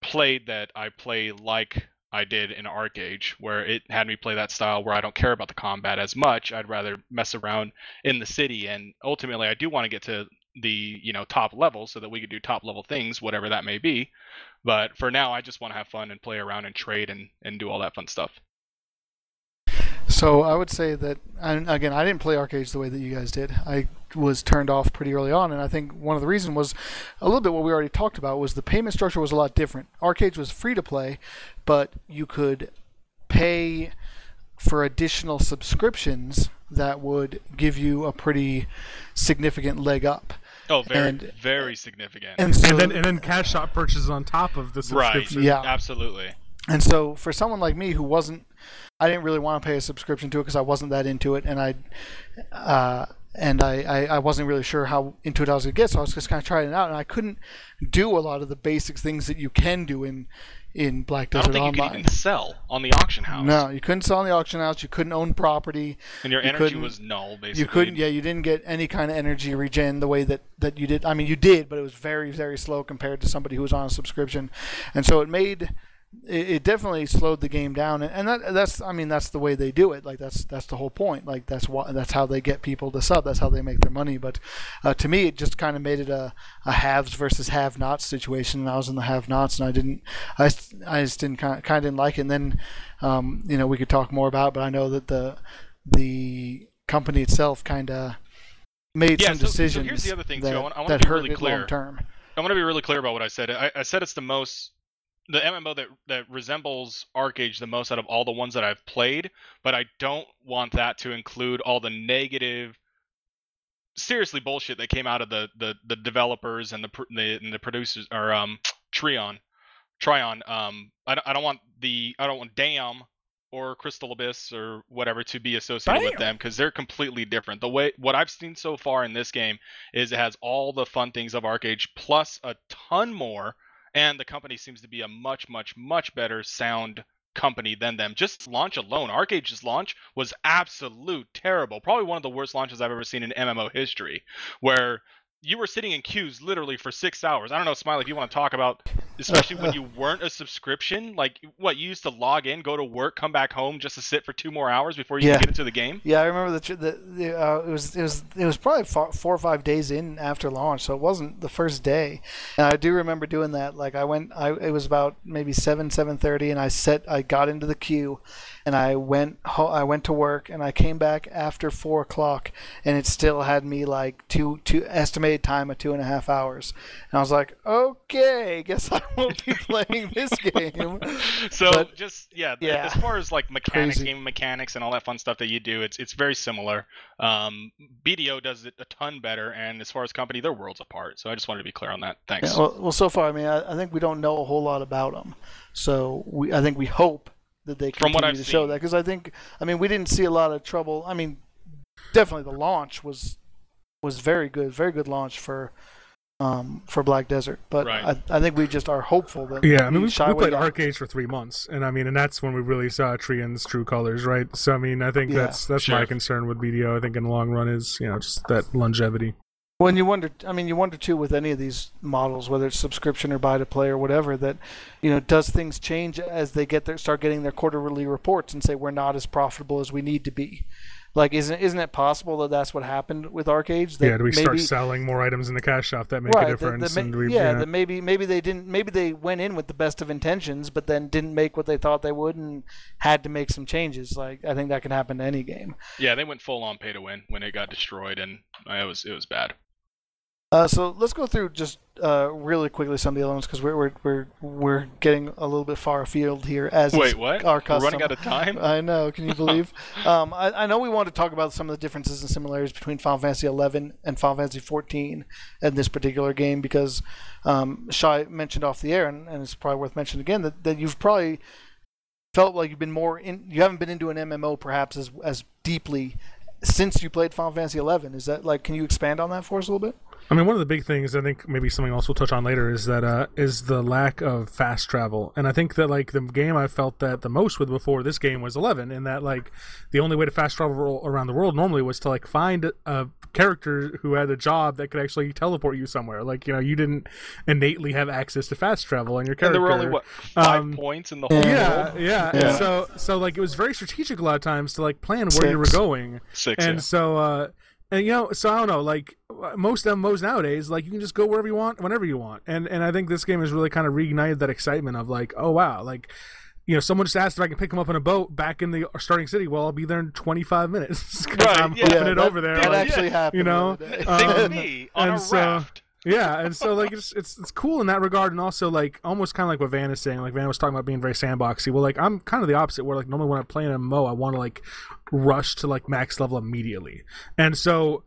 S2: played that I play like I did in ArcheAge, where it had me play that style where I don't care about the combat as much. I'd rather mess around in the city, and ultimately, I do want to get to the you know top level so that we could do top level things, whatever that may be. But for now, I just want to have fun and play around and trade and and do all that fun stuff.
S1: So I would say that, and again, I didn't play ArcheAge's the way that you guys did. I was turned off pretty early on, and I think one of the reasons was a little bit what we already talked about was the payment structure was a lot different. ArcheAge's was free to play, but you could pay for additional subscriptions that would give you a pretty significant leg up.
S2: Oh, very,
S1: And-
S2: very significant.
S1: And so,
S3: and then and then cash shop purchases on top of the
S2: right.
S1: Yeah.
S2: Absolutely.
S1: And so for someone like me who wasn't, I didn't really want to pay a subscription to it because I wasn't that into it, and I, uh, and I, I, I wasn't really sure how into it I was gonna get, so I was just kind of trying it out, and I couldn't do a lot of the basic things that you can do in in Black
S2: I
S1: Desert
S2: don't think you
S1: Online.
S2: could even sell on the auction house.
S1: no, you couldn't sell on the auction house. You couldn't own property.
S2: And your
S1: you
S2: energy was null, basically.
S1: You couldn't. Yeah, you didn't get any kind of energy regen the way that that you did. I mean, you did, but it was very very slow compared to somebody who was on a subscription, and so it made it, it definitely slowed the game down. And, and that that's I mean that's the way they do it. Like that's that's the whole point. Like that's what that's how they get people to sub. That's how they make their money. But uh, to me, it just kind of made it a, a haves versus have-nots situation. And I was in the have-nots, and I didn't I, I just didn't kind of, kind of didn't like it. And then um, you know we could talk more about, it, but I know that the the company itself kind of made
S2: Yeah,
S1: some
S2: so- so
S1: decisions
S2: here's the other thing,
S1: that,
S2: too. I I wanna be
S1: hurt
S2: really clear.
S1: long term.
S2: I want to be really clear about what I said. I, I said it's the most the MMO that that resembles ArcheAge the most out of all the ones that I've played, but I don't want that to include all the negative seriously bullshit that came out of the the, the developers and the, the and the producers or um Trion Tryon um I don't, I don't want the I don't want Daum or Crystal Abyss or whatever to be associated with them because they're completely different. The way what I've seen so far in this game is it has all the fun things of ArcheAge plus a ton more, and the company seems to be a much, much, much better sound company than them. Just launch alone, ArcheAge's launch was absolute terrible. Probably one of the worst launches I've ever seen in MMO history, where you were sitting in queues literally for six hours. I don't know, Smiley, if you want to talk about, especially when you weren't a subscription, like what you used to log in, go to work, come back home just to sit for two more hours before you
S1: Yeah.
S2: can get into the game.
S1: Yeah, I remember the, the, the uh, it was it was it was probably four, four or five days in after launch, so it wasn't the first day. And I do remember doing that. Like I went, I it was about maybe seven seven thirty, and I set I got into the queue, and I went ho- I went to work, and I came back after four o'clock, and it still had me like two two estimated time of two and a half hours, and I was like, okay, guess I won't be playing this game.
S2: So
S1: But-
S2: just yeah,
S1: yeah.
S2: as far as like mechanics,
S1: Crazy.
S2: game mechanics, and all that fun stuff that you do, it's it's very similar. Um, BDO does it a ton better, and as far as company, they're worlds apart. So I just wanted to be clear on that. Thanks.
S1: Yeah, well, well, so far, I mean, I, I think we don't know a whole lot about them. So we, I think we hope that they
S2: From
S1: continue
S2: what I've
S1: to show
S2: seen.
S1: that because I think, I mean, we didn't see a lot of trouble. I mean, definitely the launch was was very good, very good launch for um for Black Desert. But
S2: Right.
S1: I, I think we just are hopeful that
S3: Yeah, I mean, we, we played
S1: down.
S3: arcades for three months, and I mean, and that's when we really saw Trion's true colors, right? So, I mean, I think
S1: Yeah,
S3: that's that's
S2: sure.
S3: my concern with BDO. I think in the long run is you know just that longevity.
S1: When you wonder, I mean, you wonder too with any of these models, whether it's subscription or buy to play or whatever, that you know, does things change as they get their start getting their quarterly reports and say we're not as profitable as we need to be? Like, isn't isn't it possible that that's what happened with arcades? That
S3: yeah, do we start selling more items in the cash shop that make
S1: right,
S3: a difference?
S1: that ma-
S3: and we,
S1: yeah,
S3: you know,
S1: that maybe maybe they didn't maybe they went in with the best of intentions, but then didn't make what they thought they would and had to make some changes. Like I think that can happen to any game.
S2: yeah, they went full on pay to win when it got destroyed, and uh, it was it was bad.
S1: Uh, so let's go through just uh, really quickly some of the ones because we're, we're we're we're getting a little bit far afield here. As
S2: Wait, what?
S1: Our
S2: We're running out of time.
S1: I know. Can you believe? um, I, I know we want to talk about some of the differences and similarities between Final Fantasy XI and Final Fantasy XIV in this particular game because um, Shai mentioned off the air, and, and it's probably worth mentioning again that, that you've probably felt like you've been more in. You haven't been into an MMO perhaps as as deeply since you played Final Fantasy XI. Is that like? Can you expand on that for us a little bit?
S3: I mean, one of the big things I think maybe something else we'll touch on later is that uh, is the lack of fast travel, and I think that like the game I felt that the most with before this game was Eleven, in that like the only way to fast travel around the world normally was to like find a character who had a job that could actually teleport you somewhere. Like you know, you didn't innately have access to fast travel on your character.
S2: and
S3: character.
S2: there were only what five
S3: Um,
S2: points in the whole
S3: Yeah,
S2: world.
S3: yeah,
S1: Yeah.
S3: And so so like it was very strategic a lot of times to like plan where you were going
S2: Six.
S3: and
S2: yeah.
S3: so uh and you know so i don't know like most MMOs nowadays like you can just go wherever you want whenever you want and and i think this game has really kind of reignited that excitement of like oh wow like you know, someone just asked if I can pick them up in a boat back in the starting city. Well, I'll be there in 25 minutes because
S2: Right,
S3: I'm
S2: yeah.
S3: hoofing
S1: Yeah,
S3: it
S1: that-
S3: over there.
S1: That
S3: like,
S1: actually happened.
S3: you know,
S1: the other day.
S2: Think
S3: Um,
S2: me on
S3: and
S2: a
S3: so-
S2: raft.
S3: Yeah, and so like it's it's it's cool in that regard, and also like almost kind of like what Van is saying. Like Van was talking about being very sandboxy. Well, like I'm kind of the opposite, where like normally when I play an MMO, I want to like rush to like max level immediately, and so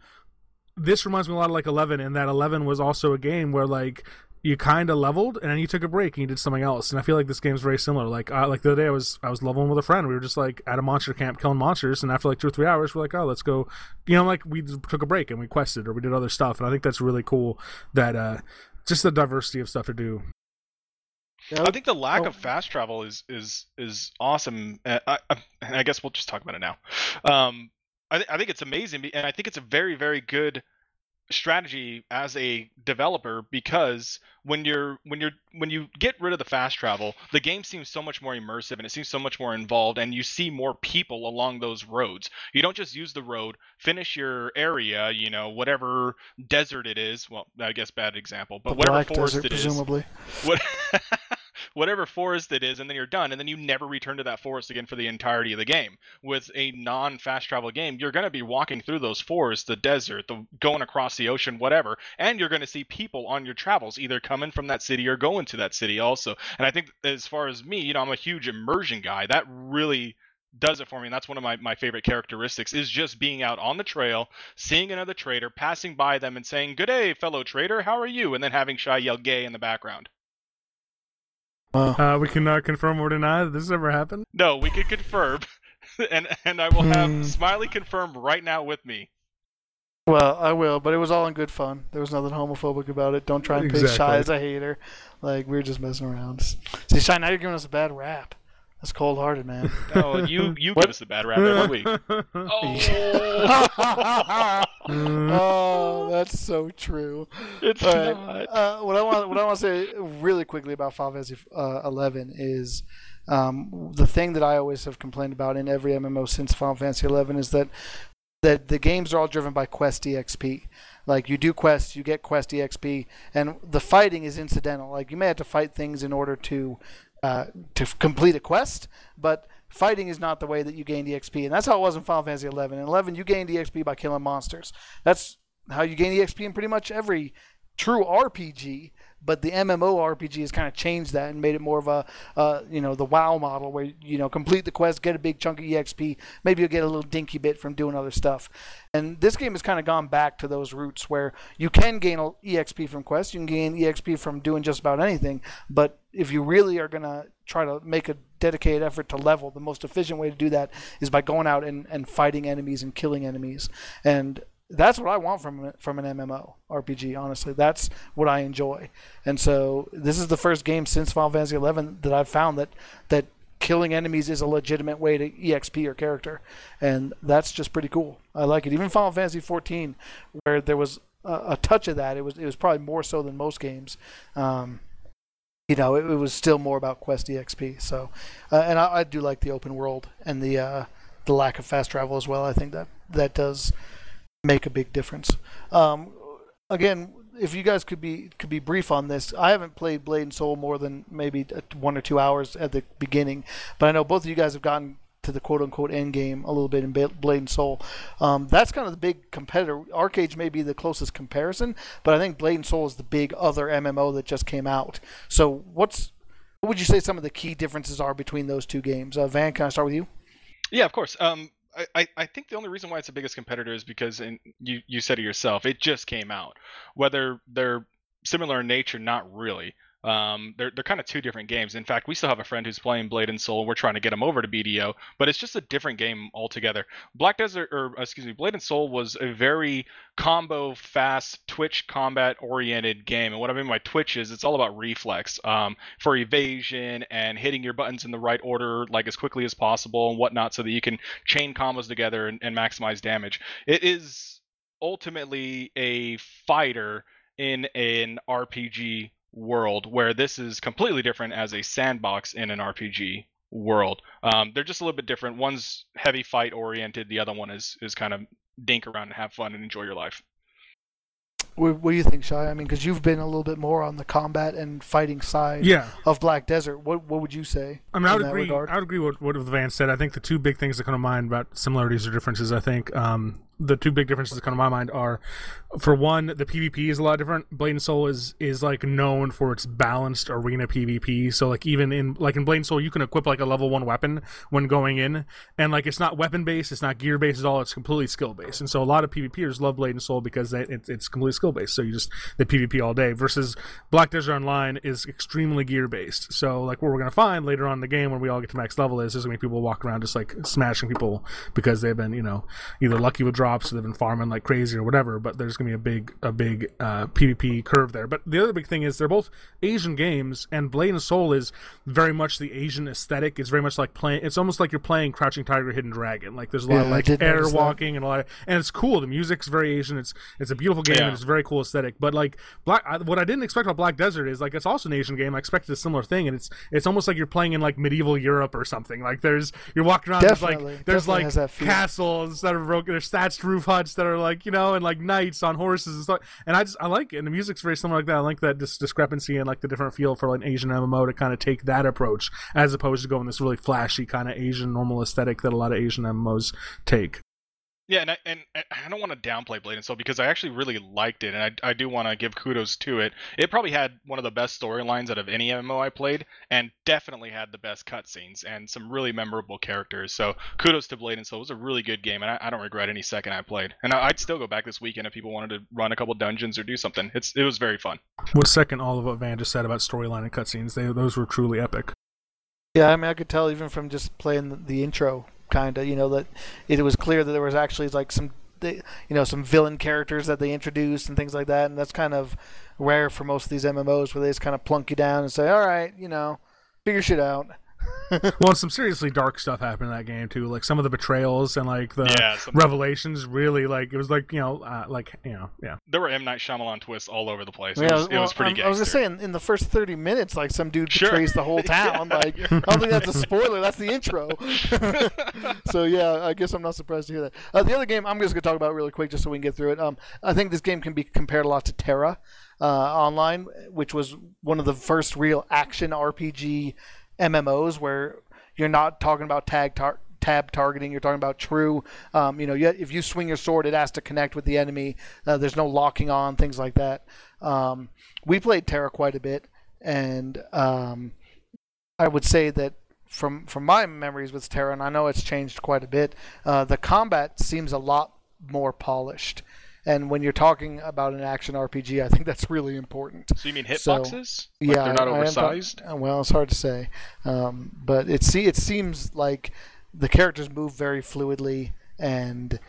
S3: this reminds me a lot of like 11, and that 11 was also a game where like you kind of leveled and then you took a break and you did something else and i feel like this game's very similar like uh, like the other day i was i was leveling with a friend we were just like at a monster camp killing monsters and after like two or three hours we're like oh let's go you know like we took a break and we quested or we did other stuff and i think that's really cool that uh just the diversity of stuff to do
S2: I think the lack
S1: Oh.
S2: of fast travel is is is awesome. Uh, I, I, I guess we'll just talk about it now. Um, I, th- I think it's amazing, and I think it's a very very good strategy as a developer because when you're when you're when you get rid of the fast travel the game seems so much more immersive and it seems so much more involved and you see more people along those roads. You don't just use the road finish your area you know whatever desert it is. Well i guess bad example but
S1: the
S2: whatever forest
S1: Desert,
S2: it is.
S1: presumably.
S2: what whatever forest it is and then you're done and then you never return to that forest again for the entirety of the game. With a non fast travel game you're going to be walking through those forests the desert the going across the ocean whatever and you're going to see people on your travels either coming from that city or going to that city also. And i think as far as me you know i'm a huge immersion guy. That really does it for me and that's one of my, my favorite characteristics is just being out on the trail seeing another trader passing by them and saying good day fellow trader how are you? and then having shy yell gay in the background.
S3: Uh we can uh, confirm or deny that this has ever happened
S2: No, we can confirm, and and I will have
S1: Hmm.
S2: Smiley confirm right now with me.
S1: Well, I will, but it was all in good fun. There was nothing homophobic about it. Don't try and paint
S3: Exactly.
S1: Shy as a hater. Like we were just messing around. See, Shy, now you're giving us a bad rap. That's cold hearted, man.
S2: Oh, you you
S1: What?
S2: give us the bad rap every week. Oh,
S1: oh, that's so true.
S2: it's
S1: All right.
S2: not.
S1: Uh, what I want, what I want to say really quickly about Final Fantasy uh, 11 is um, the thing that I always have complained about in every MMO since Final Fantasy 11 is that that the games are all driven by quest exp. Like you do quests, you get quest exp, and the fighting is incidental. Like you may have to fight things in order to uh, to complete a quest, but fighting is not the way that you gain exp, and that's how it was in Final Fantasy 11. In 11, you gained exp by killing monsters. That's how you gain exp in pretty much every true RPG, but the MMO RPG has kind of changed that and made it more of a, uh, you know, the WoW model where you know complete the quest, get a big chunk of exp, maybe you'll get a little dinky bit from doing other stuff. And this game has kind of gone back to those roots where you can gain exp from quests, you can gain exp from doing just about anything, but if you really are gonna try to make a dedicated effort to level, the most efficient way to do that is by going out and, and fighting enemies and killing enemies. And that's what I want from from an MMO RPG. Honestly, that's what I enjoy. And so this is the first game since Final Fantasy XI that I've found that that killing enemies is a legitimate way to exp your character, and that's just pretty cool. I like it. Even Final Fantasy XIV, where there was a, a touch of that, it was it was probably more so than most games. Um, you know, it, it was still more about quest exp. So, uh, and I, I do like the open world and the uh, the lack of fast travel as well. I think that that does make a big difference. Um, again, if you guys could be could be brief on this, I haven't played Blade and Soul more than maybe one or two hours at the beginning, but I know both of you guys have gotten to the quote unquote end game a little bit in Blade and Soul. Um, that's kind of the big competitor. ArcheAge may be the closest comparison, but I think Blade and Soul is the big other MMO that just came out. So what's what would you say some of the key differences are between those two games? Uh, Van, can I start with you?
S2: Yeah, of course. Um, I, I, think the only reason why it's the biggest competitor is because, and you, you said it yourself, it just came out. Whether they're similar in nature, not really. Um, they're they're kind of two different games. In fact, we still have a friend who's playing Blade and Soul. We're trying to get him over to BDO, but it's just a different game altogether. Black Desert, or excuse me, Blade and Soul was a very combo, fast, twitch combat oriented game. And what I mean by twitch is it's all about reflex um, for evasion and hitting your buttons in the right order, like as quickly as possible and whatnot, so that you can chain combos together and, and maximize damage. It is ultimately a fighter in an RPG world, where this is completely different as a sandbox in an RPG world. Um, they're just a little bit different. One's heavy fight oriented, the other one is is kind of dink around and have fun and enjoy your life.
S1: What, what do you think, Shy? I mean, because you've been a little bit more on the combat and fighting side
S3: Yeah,
S1: of Black Desert. What what would you say?
S3: I mean, I would
S1: that
S3: agree.
S1: regard?
S3: I would agree with what Van said. I think the two big things that come to mind about similarities or differences. I think um, the two big differences that come to my mind are, for one, the PvP is a lot different. Blade and Soul is is like known for its balanced arena PvP. So like even in like in Blade and Soul, you can equip like a level one weapon when going in, and like it's not weapon based, it's not gear based at all. It's completely skill based. And so a lot of PvPers love Blade and Soul because it, it's completely skill based. So you just the PvP all day. Versus Black Desert Online is extremely gear based. So like what we're gonna find later on in the game when we all get to max level is there's gonna be people walk around just like smashing people because they've been you know either lucky with drops or they've been farming like crazy or whatever. But there's gonna be a big a big uh, PvP curve there. But the other big thing is they're both Asian games, and Blade and Soul is very much the Asian aesthetic. It's very much like playing. It's almost like you're playing Crouching Tiger, Hidden Dragon. Like there's a lot
S1: Yeah,
S3: of like air
S1: notice that.
S3: walking and a lot of, and it's cool. The music's very Asian. It's it's a beautiful game
S2: Yeah.
S3: and it's a very cool aesthetic. But like Black, I, what I didn't expect about Black Desert is like it's also an Asian game. I expected a similar thing, and it's it's almost like you're playing in like medieval Europe or something. Like there's you're walking around.
S1: Definitely.
S3: There's like there's
S1: Definitely has
S3: like
S1: feel.
S3: castles that are broken. There's roof huts that are like you know and like knights on horses and stuff. And I just I like it. And the music's very similar like that. I like that dis- discrepancy and like the different feel for like an Asian MMO to kind of take that approach as opposed to going this really flashy kind of Asian normal aesthetic that a lot of Asian MMOs take.
S2: Yeah, and I, and I don't want to downplay Blade and Soul because I actually really liked it, and I, I do want to give kudos to it. It probably had one of the best storylines out of any MMO I played, and definitely had the best cutscenes and some really memorable characters. So kudos to Blade and Soul. It was a really good game, and I, I don't regret any second I played. And I, I'd still go back this weekend if people wanted to run a couple dungeons or do something. It's it was very fun.
S3: We'll second all of what Van just said about storyline and cutscenes. They those were truly epic.
S1: Yeah, I mean, I could tell even from just playing the, the intro, kind of, you know, that it was clear that there was actually like some, you know, some villain characters that they introduced and things like that, and that's kind of rare for most of these MMOs where they just kind of plunk you down and say, all right, you know, figure shit out.
S3: Well, some seriously dark stuff happened in that game too. Like some of the betrayals and like the
S2: Yeah,
S3: revelations. Really, like it was like you know, uh, like you know, yeah.
S2: There were M Night Shyamalan twists all over the place.
S1: Yeah,
S2: it was, it was pretty
S1: I'm- I was just
S2: gangster.
S1: saying, in the first 30 minutes, like some dude
S2: Sure.
S1: betrays the whole town.
S2: Yeah,
S1: like,
S2: you're
S1: I don't think that's a spoiler. That's the intro. so yeah, I guess I'm not surprised to hear that. Uh, the other game I'm just gonna talk about really quick, just so we can get through it. Um, I think this game can be compared a lot to TERA uh, Online, which was one of the first real action RPG MMOs where you're not talking about tag tar- tab targeting. You're talking about true. Um, you know, you, if you swing your sword, it has to connect with the enemy. Uh, there's no locking on things like that. Um, we played TERA quite a bit, and um, I would say that from from my memories with TERA, and I know it's changed quite a bit. Uh, the combat seems a lot more polished. And when you're talking about an action RPG, I think that's really important.
S2: So you mean
S1: So,
S2: hitboxes? Like
S1: yeah,
S2: they're not
S1: I- I am
S2: oversized.
S1: uh, well, it's hard to say, um, but it see it seems like the characters move very fluidly, and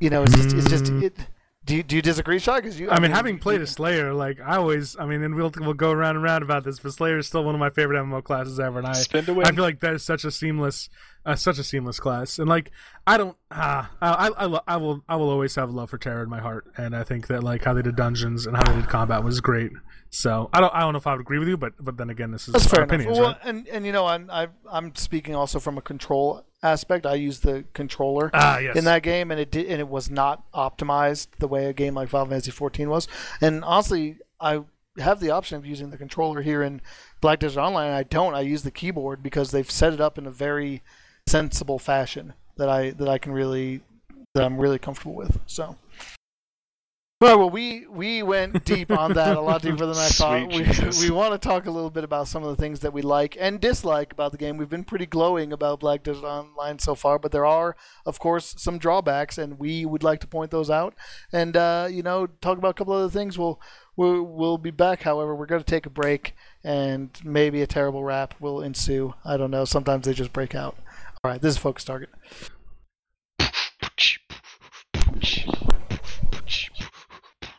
S1: you know, it's just it's just
S3: Mm.
S1: it. Do you, do you disagree, Shai? Because you,
S3: I mean, having played a Slayer, like I always, I mean, and we'll we'll go around and round about this, but Slayer is still one of my favorite MMO classes ever, and I
S2: Spin to win.
S3: I feel like that is such a seamless, uh, such a seamless class, and like I don't, ah, I I, I will I will always have love for TERA in my heart, and I think that like how they did dungeons and how they did combat was great. So I don't I don't know if I would agree with you, but but then again, this is
S1: That's fair
S3: opinions,
S1: Well,
S3: right?
S1: and and you know, I'm I, I'm speaking also from a control aspect. I use the controller
S3: Ah, yes.
S1: in that game, and it did, and it was not optimized the way a game like Final Fantasy 14 was. And honestly, I have the option of using the controller here in Black Desert Online. I don't. I use the keyboard because they've set it up in a very sensible fashion that I that I can really that I'm really comfortable with. So. Well, well, we we went deep on that a lot deeper than I thought.
S2: Sweet
S1: We,
S2: Jesus.
S1: we want to talk a little bit about some of the things that we like and dislike about the game. We've been pretty glowing about Black Desert Online so far, but there are, of course, some drawbacks, and we would like to point those out. And uh, you know, talk about a couple other things. We'll we'll, we'll be back. However, we're going to take a break, and maybe a terrible rap will ensue. I don't know. Sometimes they just break out. All right, this is Focus Target.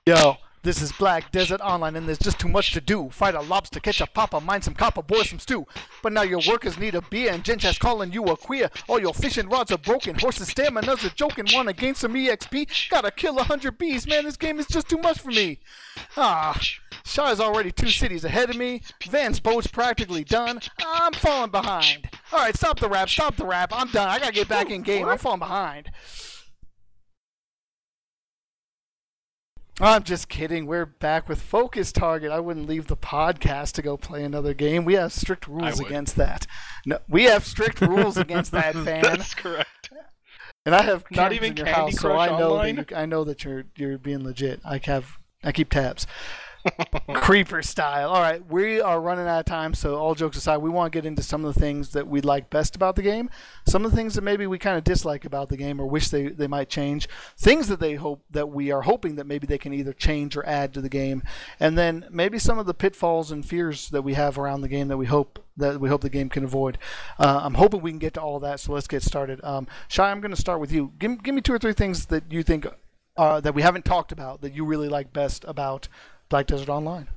S1: Yo, this is Black Desert Online, and there's just too much to do. Fight a lobster, catch a papa, mine some copper, boil some stew. But now your workers need a beer, and Gentiles calling you a queer. All your fishing rods are broken, horses' stamina's a joke, and wanna gain some EXP. Gotta kill a hundred bees, man. This game is just too much for me. Ah, Shaw's already two cities ahead of me. Van's boat's practically done. I'm falling behind. All right, stop the rap, stop the rap. I'm done. I gotta get back in game. I'm falling behind. I'm just kidding. We're back with Focus Target. I wouldn't leave the podcast to go play another game. We have strict rules against that. No, we have strict rules against that, fan.
S2: That's correct.
S1: And I have
S2: Not even
S1: in your
S2: Candy
S1: house, so I know
S2: Online?
S1: that you, I know that you're you're being legit. I have I keep tabs. Creeper style. All right, we are running out of time, so all jokes aside, we want to get into some of the things that we like best about the game, some of the things that maybe we kind of dislike about the game or wish they, they might change, things that they hope that we are hoping that maybe they can either change or add to the game, and then maybe some of the pitfalls and fears that we have around the game that we hope that we hope the game can avoid. Uh, I'm hoping we can get to all that, so let's get started. Um, I'm going to start with you. Give, give me two or three things that you think uh, that we haven't talked about that you really like best about Black Desert Online.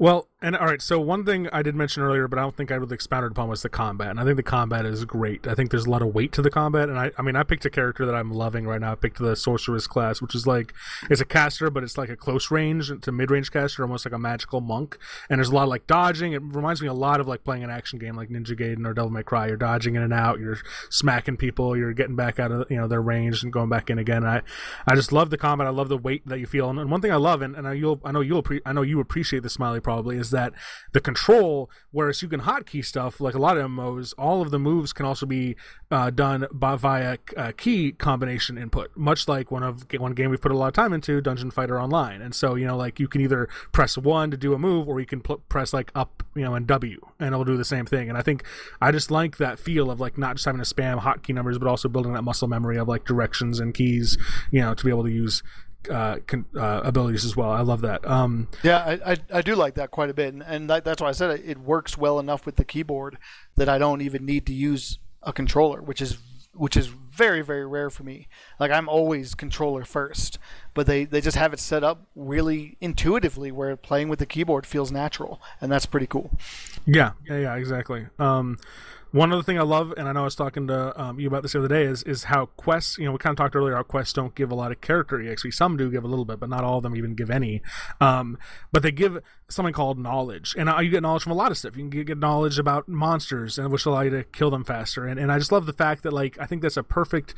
S3: Well, and all right, so one thing I did mention earlier, but I don't think I really expounded upon was the combat. And I think the combat is great. I think there's a lot of weight to the combat. And I, I mean, I picked a character that I'm loving right now. I picked the sorceress class, which is like, it's a caster, but it's like a close range to mid range caster, almost like a magical monk. And there's a lot of like dodging. It reminds me a lot of like playing an action game like Ninja Gaiden or Devil May Cry. You're dodging in and out, you're smacking people, you're getting back out of you know their range and going back in again. I, I just love the combat. I love the weight that you feel. And, and one thing I love, and, and I, you'll, I know you'll, I know you appreciate the Smiley probably, is that the control, whereas you can hotkey stuff like a lot of MMOs, all of the moves can also be uh, done by, via uh, key combination input, much like one of one game we've put a lot of time into, Dungeon Fighter Online. And so you know, like you can either press one to do a move, or you can pl- press like up, you know, and W, and it'll do the same thing. And I think I just like that feel of like not just having to spam hotkey numbers, but also building that muscle memory of like directions and keys, you know, to be able to use uh, con- uh, abilities as well. I love that. Um,
S1: Yeah, I, I, I do like that quite a bit, and, and that, that's why I said it, it works well enough with the keyboard that I don't even need to use a controller, which is which is very very rare for me. Like I'm always controller first, but they, they just have it set up really intuitively where playing with the keyboard feels natural, and that's pretty cool.
S3: Yeah, yeah, yeah, exactly. Um, one other thing I love, and I know I was talking to um, you about this the other day, is is how quests. You know, we kind of talked earlier how quests don't give a lot of character exp. Some do give a little bit, but not all of them even give any. Um, but they give something called knowledge, and uh, you get knowledge from a lot of stuff. You can get, get knowledge about monsters, and which allow you to kill them faster. And and I just love the fact that like I think that's a perfect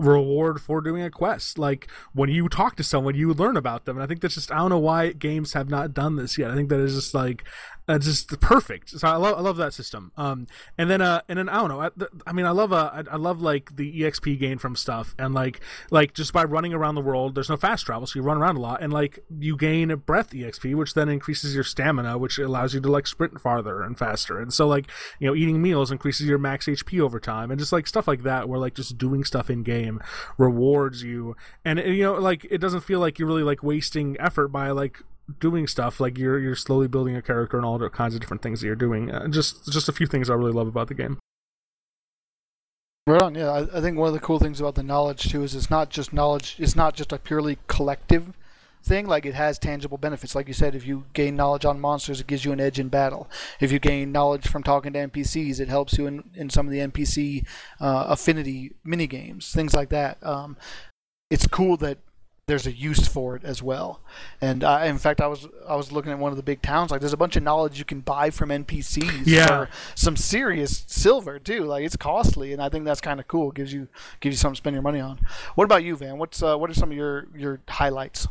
S3: reward for doing a quest. Like when you talk to someone, you learn about them, and I think that's just I don't know why games have not done this yet. I think that is just like that's just perfect. So I love I love that system. Um, and then uh, and then I don't know. I, I mean, I love uh, I, I love like the exp gain from stuff, and like like just by running around the world, there's no fast travel, so you run around a lot, and like you gain breath exp, which then increases your stamina, which allows you to like sprint farther and faster. And so like you know, eating meals increases your max HP over time, and just like stuff like that, where like just doing stuff in game rewards you, and you know, like it doesn't feel like you're really like wasting effort by like doing stuff like you're you're slowly building a character and all the kinds of different things that you're doing uh, just just a few things i really love about the game
S1: Right on. Yeah, I, I think one of the cool things about the knowledge too is it's not just knowledge. It's not just a purely collective thing. Like it has tangible benefits. Like you said, if you gain knowledge on monsters, it gives you an edge in battle. If you gain knowledge from talking to NPCs, it helps you in, in some of the NPC uh, affinity mini games, things like that. Um, it's cool that there's a use for it as well. And in fact, I was I was looking at one of the big towns. Like, there's a bunch of knowledge you can buy from NPCs
S3: Yeah.
S1: for some serious silver too. Like, it's costly, and I think that's kind of cool. It gives you gives you something to spend your money on. What about you, Van? What's uh, what are some of your your highlights?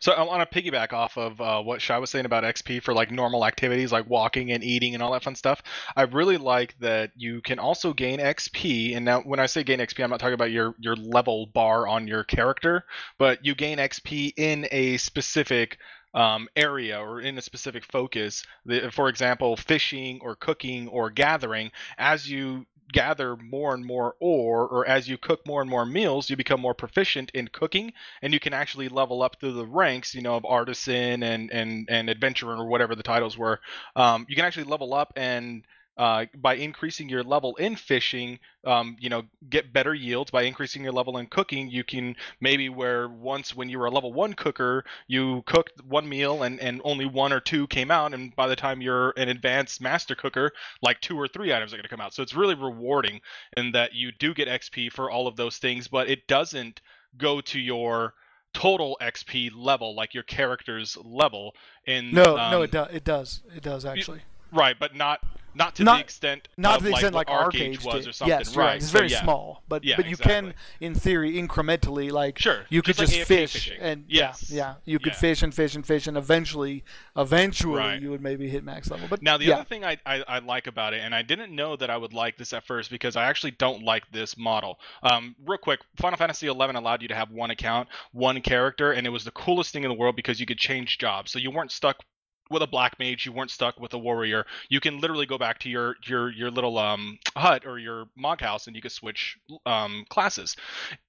S2: So I want to piggyback off of uh, what Shai was saying about XP for like normal activities like walking and eating and all that fun stuff. I really like that you can also gain XP. And now when I say gain XP, I'm not talking about your your level bar on your character, but you gain XP in a specific um, area or in a specific focus. The, for example, fishing or cooking or gathering. As you gather more and more ore or as you cook more and more meals you become more proficient in cooking and you can actually level up through the ranks you know of artisan and and and adventurer or whatever the titles were. Um, you can actually level up and uh, by increasing your level in fishing, um, you know, get better yields. By increasing your level in cooking, you can maybe where once when you were a level one cooker, you cooked one meal and, and only one or two came out, and by the time you're an advanced master cooker, like two or three items are going to come out. So it's really rewarding in that you do get XP for all of those things, but it doesn't go to your total XP level, like your character's level. In
S1: No,
S2: um,
S1: no, it does. It does. It does actually.
S2: Right, but not not to
S1: Not-
S2: the extent
S1: not to the extent
S2: like,
S1: like ArcheAge
S2: was
S1: did.
S2: or something.
S1: Yes,
S2: right.
S1: right. It's
S2: So,
S1: very
S2: yeah.
S1: small, but
S2: Yeah,
S1: but you can, in theory, incrementally, like
S2: Sure,
S1: you could
S2: just
S1: just,
S2: like
S1: fish
S2: fishing.
S1: and
S2: Yes.
S1: yeah, yeah, you could
S2: Yeah.
S1: fish and fish and fish, and eventually, eventually,
S2: Right.
S1: you would maybe hit max level. But
S2: Now, the other thing I, I, I like about it, and I didn't know that I would like this at first because I actually don't like this model. Um, real quick, Final Fantasy XI allowed you to have one account, one character, and it was the coolest thing in the world because you could change jobs. So you weren't stuck with a black mage, you weren't stuck with a warrior. You can literally go back to your your your little um hut or your mog house, and you can switch um classes.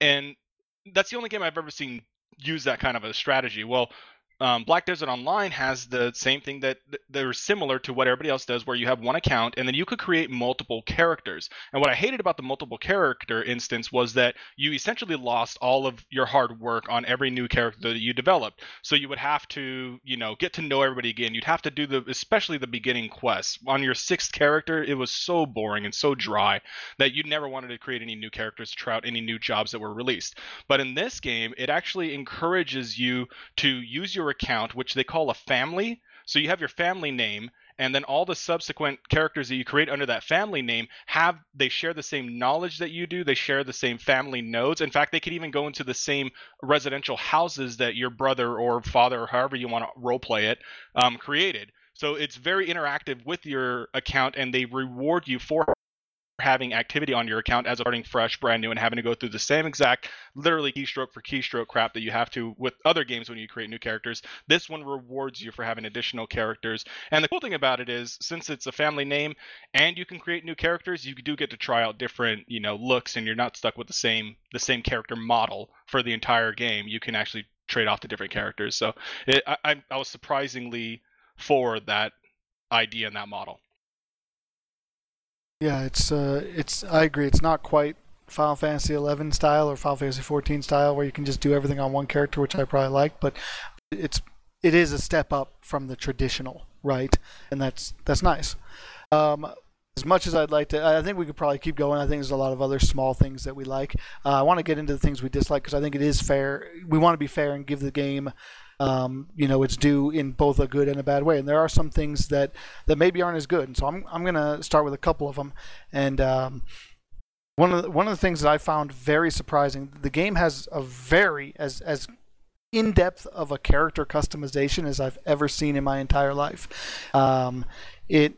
S2: And that's the only game I've ever seen use that kind of a strategy. Well, um, Black Desert Online has the same thing that they're similar to what everybody else does, where you have one account and then you could create multiple characters. And what I hated about the multiple character instance was that you essentially lost all of your hard work on every new character that you developed. So you would have to, you know, get to know everybody again. You'd have to do the, especially the beginning quests. On your sixth character, it was so boring and so dry that you never wanted to create any new characters to try out any new jobs that were released. But in this game, it actually encourages you to use your account, which they call a family. So you have your family name, and then all the subsequent characters that you create under that family name have they share the same knowledge that you do. They share the same family nodes. In fact, they could even go into the same residential houses that your brother or father, or however you want to role play it, um, created. So it's very interactive with your account, and they reward you for having activity on your account as starting fresh, brand new, and having to go through the same exact, literally keystroke for keystroke crap that you have to with other games when you create new characters. This one rewards you for having additional characters. And the cool thing about it is, since it's a family name and you can create new characters, you do get to try out different, you know, looks, and you're not stuck with the same the same character model for the entire game. You can actually trade off the different characters. So it, I, I I was surprisingly for that idea and that model.
S1: Yeah, it's uh, it's I agree. It's not quite Final Fantasy 11 style or Final Fantasy 14 style where you can just do everything on one character, which I probably like, but it's it is a step up from the traditional, right? And that's that's nice. Um, as much as I'd like to, I think we could probably keep going. I think there's a lot of other small things that we like. Uh, I want to get into the things we dislike because I think it is fair. We want to be fair and give the game, um, you know, its due in both a good and a bad way. And there are some things that that maybe aren't as good. And so I'm I'm gonna start with a couple of them. And um, one of the, one of the things that I found very surprising, the game has a very as as in depth of a character customization as I've ever seen in my entire life. Um, it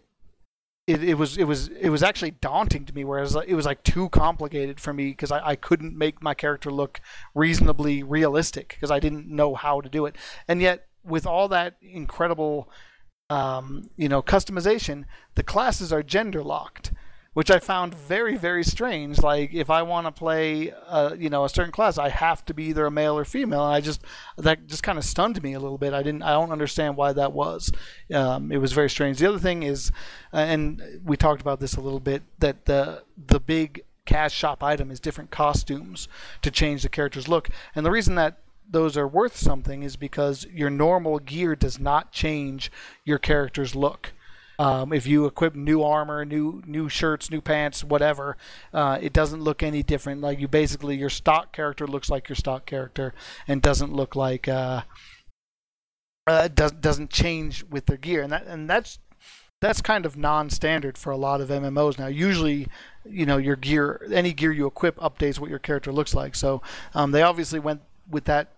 S1: it, it was it was it was actually daunting to me whereas it was like too complicated for me because I, I couldn't make my character look reasonably realistic because I didn't know how to do it. And yet with all that incredible um, you know customization the classes are gender locked which I found very very strange. Like if I want to play uh, you know a certain class I have to be either a male or female. And I just that just kind of stunned me a little bit. I didn't I don't understand why that was. Um, it was very strange. The other thing is uh, and we talked about this a little bit that the the big cash shop item is different costumes to change the character's look. And the reason that those are worth something is because your normal gear does not change your character's look um, if you equip new armor, new new shirts, new pants, whatever, uh, it doesn't look any different. Like you basically your stock character looks like your stock character and doesn't look like uh, uh, does, doesn't change with their gear, and that and that's that's kind of non-standard for a lot of MMOs now. Usually, you know, your gear, any gear you equip updates what your character looks like. So um, they obviously went with that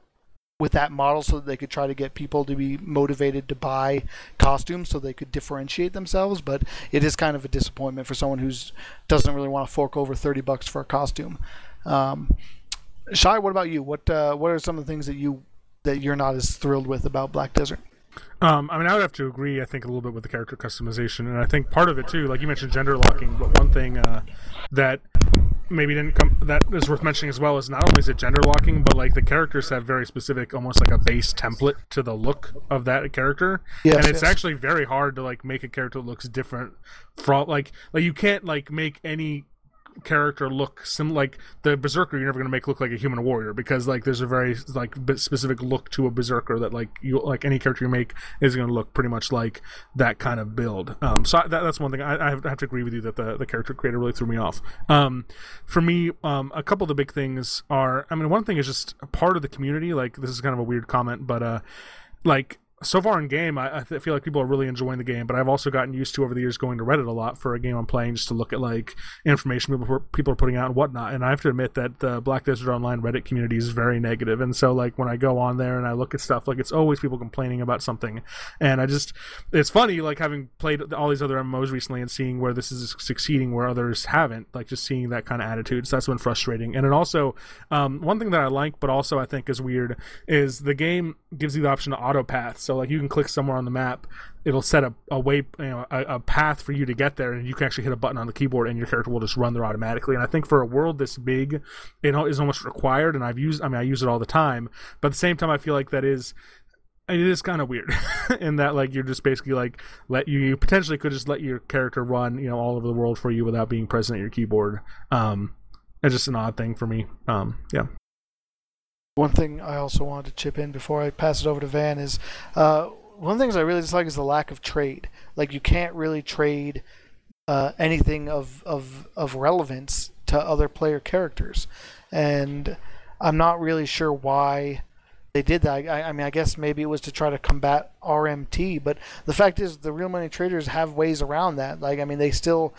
S1: with that model so that they could try to get people to be motivated to buy costumes so they could differentiate themselves but it is kind of a disappointment for someone who's doesn't really want to fork over 30 bucks for a costume um, shy what about you what uh, what are some of the things that you that you're not as thrilled with about black desert
S3: Um, I mean, I would have to agree. I think a little bit with the character customization, and I think part of it too, like you mentioned, gender locking. But one thing uh, that maybe didn't come that is worth mentioning as well is not only is it gender locking, but like the characters have very specific, almost like a base template to the look of that character,
S1: Yes,
S3: and it's
S1: yes.
S3: actually very hard to like make a character that looks different from like like you can't like make any character look sim like the berserker you're never going to make look like a human warrior because like there's a very like specific look to a berserker that like you like any character you make is going to look pretty much like that kind of build. Um so I, that, that's one thing. I, I have to agree with you that the, the character creator really threw me off. Um for me um a couple of the big things are i mean one thing is just a part of the community like this is kind of a weird comment but uh like so far in game, I, I feel like people are really enjoying the game. But I've also gotten used to over the years going to Reddit a lot for a game I'm playing, just to look at like information people people are putting out and whatnot. And I have to admit that the Black Desert Online Reddit community is very negative. And so like when I go on there and I look at stuff, like it's always people complaining about something. And I just it's funny like having played all these other MMOs recently and seeing where this is succeeding where others haven't. Like just seeing that kind of attitude. So that's been frustrating. And it also um, one thing that I like, but also I think is weird, is the game gives you the option to auto path. So like you can click somewhere on the map, it'll set a, a way, you know, a, a, path for you to get there, and you can actually hit a button on the keyboard, and your character will just run there automatically. And I think for a world this big, it is almost required. And I've used, I mean, I use it all the time, but at the same time, I feel like that is it is kind of weird in that like you're just basically like let you, you potentially could just let your character run you know all over the world for you without being present at your keyboard um it's just an odd thing for me um yeah
S1: one thing I also wanted to chip in before I pass it over to Van is uh, one of the things I really dislike is the lack of trade. Like you can't really trade uh, anything of, of of relevance to other player characters, and I'm not really sure why they did that. I, I, mean, I guess maybe it was to try to combat RMT, but the fact is, the real money traders have ways around that. Like, I mean, they still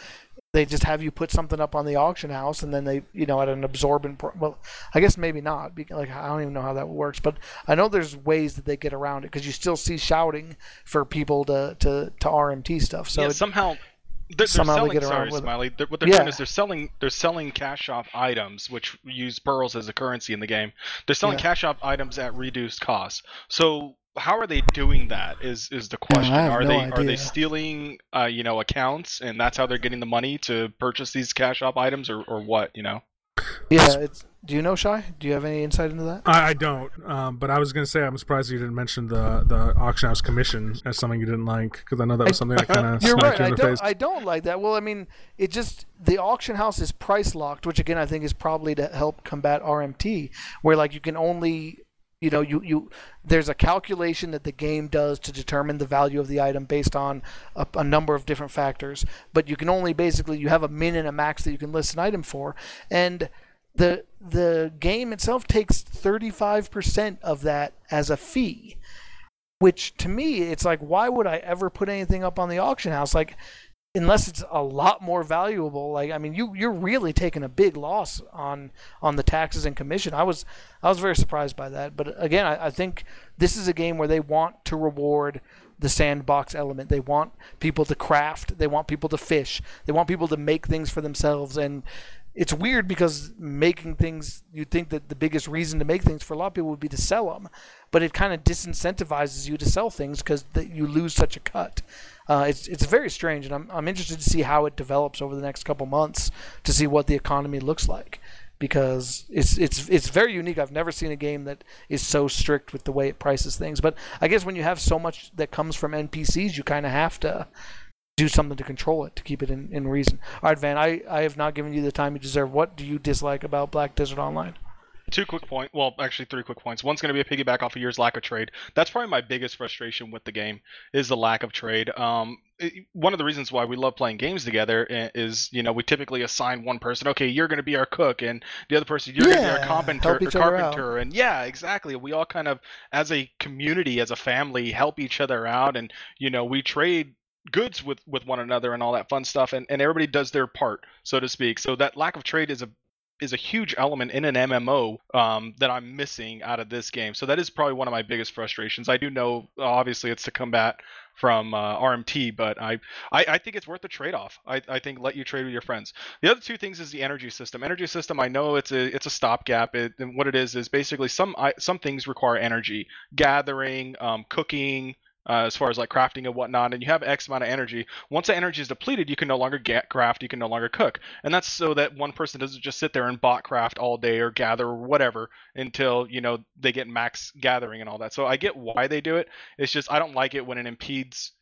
S1: they just have you put something up on the auction house and then they you know at an absorbent well i guess maybe not like i don't even know how that works but i know there's ways that they get around it because you still see shouting for people to to, to rmt stuff so
S2: yeah,
S1: it,
S2: somehow they're,
S1: somehow
S2: selling,
S1: they get around
S2: sorry,
S1: with
S2: Smiley. They're, what they're
S1: Yeah.
S2: doing is they're selling they're selling cash shop items, which use pearls as a currency in the game. They're selling
S1: Yeah.
S2: cash shop items at reduced cost. So how are they doing that? Is is the question?
S1: I
S2: are
S1: no
S2: they are they stealing uh, you know accounts and that's how they're getting the money to purchase these cash shop items or, or what? You know.
S1: yeah it's do you know shy do you have any insight into that
S3: I, I don't, um, but I was gonna say I'm surprised you didn't mention the the auction house commission as something you didn't like because I know that was something that kind of
S1: You're
S3: smacked
S1: right.
S3: you
S1: I
S3: in the
S1: don't.
S3: face.
S1: I don't like that. Well, I mean, it just the auction house is price locked, which again I think is probably to help combat RMT, where like you can only, you know, you you there's a calculation that the game does to determine the value of the item based on a, a number of different factors, but you can only basically you have a min and a max that you can list an item for, and the the game itself takes 35% of that as a fee which to me it's like why would i ever put anything up on the auction house? Like unless it's a lot more valuable like i mean you you're really taking a big loss on on the taxes and commission. I was i was very surprised by that. But again i, I think this is a game where they want to reward the sandbox element. They want people to craft. They want people to fish. They want people to make things for themselves. And it's weird because making things you'd think that the biggest reason to make things for a lot of people would be to sell them but it kind of disincentivizes you to sell things because you lose such a cut uh, it's it's very strange and I'm, I'm interested to see how it develops over the next couple months to see what the economy looks like because it's it's it's very unique I've never seen a game that is so strict with the way it prices things but I guess when you have so much that comes from NPCs you kind of have to do something to control it to keep it in, in reason. All right, Van, I, I have not given you the time you deserve. What do you dislike about Black Desert Online?
S2: Two quick points. Well, actually, three quick points. One's going to be a piggyback off of year's lack of trade. That's probably my biggest frustration with the game is the lack of trade. Um, it- one of the reasons why we love playing games together is, you know, we typically assign one person, okay, you're going to be our cook, and the other person, you're going to be
S1: Yeah,
S2: our carpenter, or carpenter, and yeah, exactly. We all kind of, as a community, as a family, help each other out, and you know, we trade goods with with one another and all that fun stuff and, and everybody does their part so to speak so that lack of trade is a is a huge element in an MMO um, that I'm missing out of this game. So that is probably one of my biggest frustrations. I do know, obviously, it's to combat from uh, RMT, but I, I, I think it's worth the trade-off. I, I think let you trade with your friends. The other two things is the energy system. Energy system, I know it's a it's a stopgap. It, and what it is is basically some some things require energy, gathering, um, cooking. Uh, as far as like crafting and whatnot, and you have X amount of energy. Once that energy is depleted, you can no longer get craft, you can no longer cook, and that's so that one person doesn't just sit there and bot craft all day or gather or whatever until you know they get max gathering and all that. So I get why they do it. It's just I don't like it when it impedes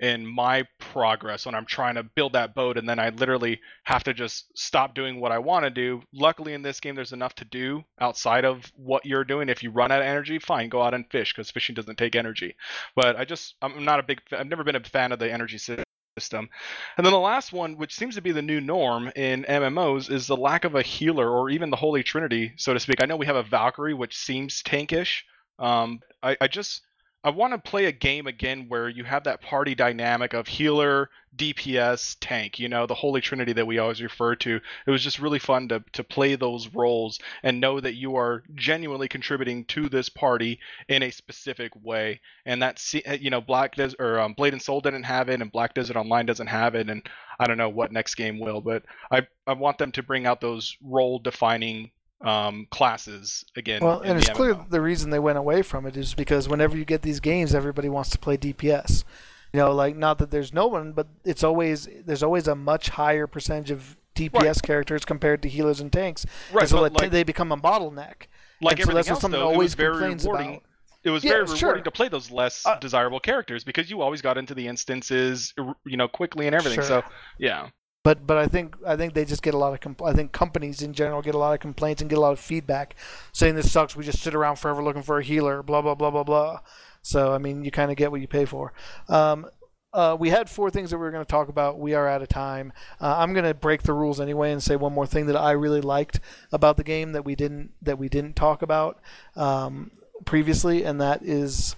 S2: in my progress when I'm trying to build that boat and then I literally have to just stop doing what I want to do. Luckily in this game there's enough to do outside of what you're doing. If you run out of energy, fine, go out and fish because fishing doesn't take energy. But I just I'm not a big I've never been a fan of the energy system. And then the last one, which seems to be the new norm in MMOs, is the lack of a healer or even the Holy Trinity, so to speak. I know we have a Valkyrie, which seems tankish. Um, I, I just I want to play a game again where you have that party dynamic of healer, DPS, tank, you know, the holy trinity that we always refer to. It was just really fun to, to play those roles and know that you are genuinely contributing to this party in a specific way. And that's, you know, Black Desert or um, Blade and Soul didn't have it, and Black Desert Online doesn't have it, and I don't know what next game will, but I, I want them to bring out those role defining um, classes again.
S1: Well, and it's clear the reason they went away from it is because whenever you get these games, everybody wants to play DPS. You know, like not that there's no one, but it's always there's always a much higher percentage of DPS
S2: Right.
S1: characters compared to healers and tanks.
S2: Right,
S1: and so
S2: like-
S1: they become a bottleneck.
S2: like
S1: and so that's
S2: else,
S1: someone
S2: though, it
S1: always
S2: was very
S1: complains
S2: rewarding.
S1: about.
S2: It was
S1: Yeah,
S2: very
S1: sure.
S2: rewarding to play those less
S1: Uh,
S2: desirable characters because you always got into the instances, you know, quickly and everything.
S1: Sure.
S2: So, yeah,
S1: But but I think I think they just get a lot of compl- I think companies in general get a lot of complaints and get a lot of feedback saying this sucks. We just sit around forever looking for a healer. Blah blah blah blah blah. So I mean, you kind of get what you pay for. Um, uh, we had four things that we were going to talk about. We are out of time. Uh, I'm going to break the rules anyway and say one more thing that I really liked about the game that we didn't that we didn't talk about um, previously, and that is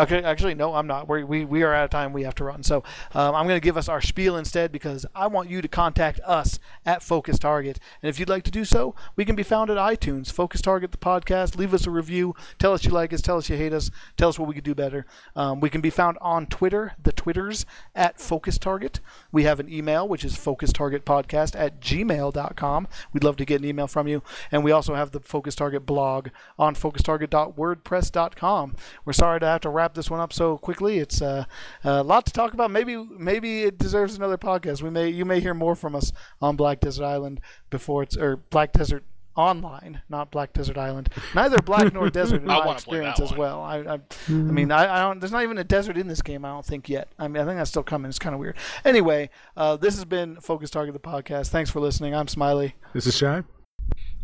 S1: Okay, actually, no, I'm not. We're, we we are out of time. We have to run. So um, I'm going to give us our spiel instead because I want you to contact us at Focus Target. And if you'd like to do so, we can be found at iTunes, Focus Target the podcast. Leave us a review. Tell us you like us. Tell us you hate us. Tell us what we could do better. Um, we can be found on Twitter, the Twitters at Focus Target. We have an email which is Focus Target Podcast at gmail.com. We'd love to get an email from you. And we also have the Focus Target blog on focustarget.wordpress.com. We're sorry to have to wrap this one up so quickly. It's uh, a lot to talk about. Maybe maybe it deserves another podcast. We may you may hear more from us on Black Desert Island before it's or Black Desert Online, not Black Desert Island. Neither Black nor Desert in
S2: I
S1: my
S2: wanna play
S1: experience as well. I I, I mean I, I don't. There's not even a desert in this game. I don't think yet. I mean I think that's still coming. It's kind of weird. Anyway, uh, this has been Focus Target the podcast. Thanks for listening. I'm Smiley.
S3: This is Shy.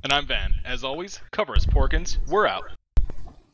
S2: and I'm Van. As always, cover us, Porkins. We're out.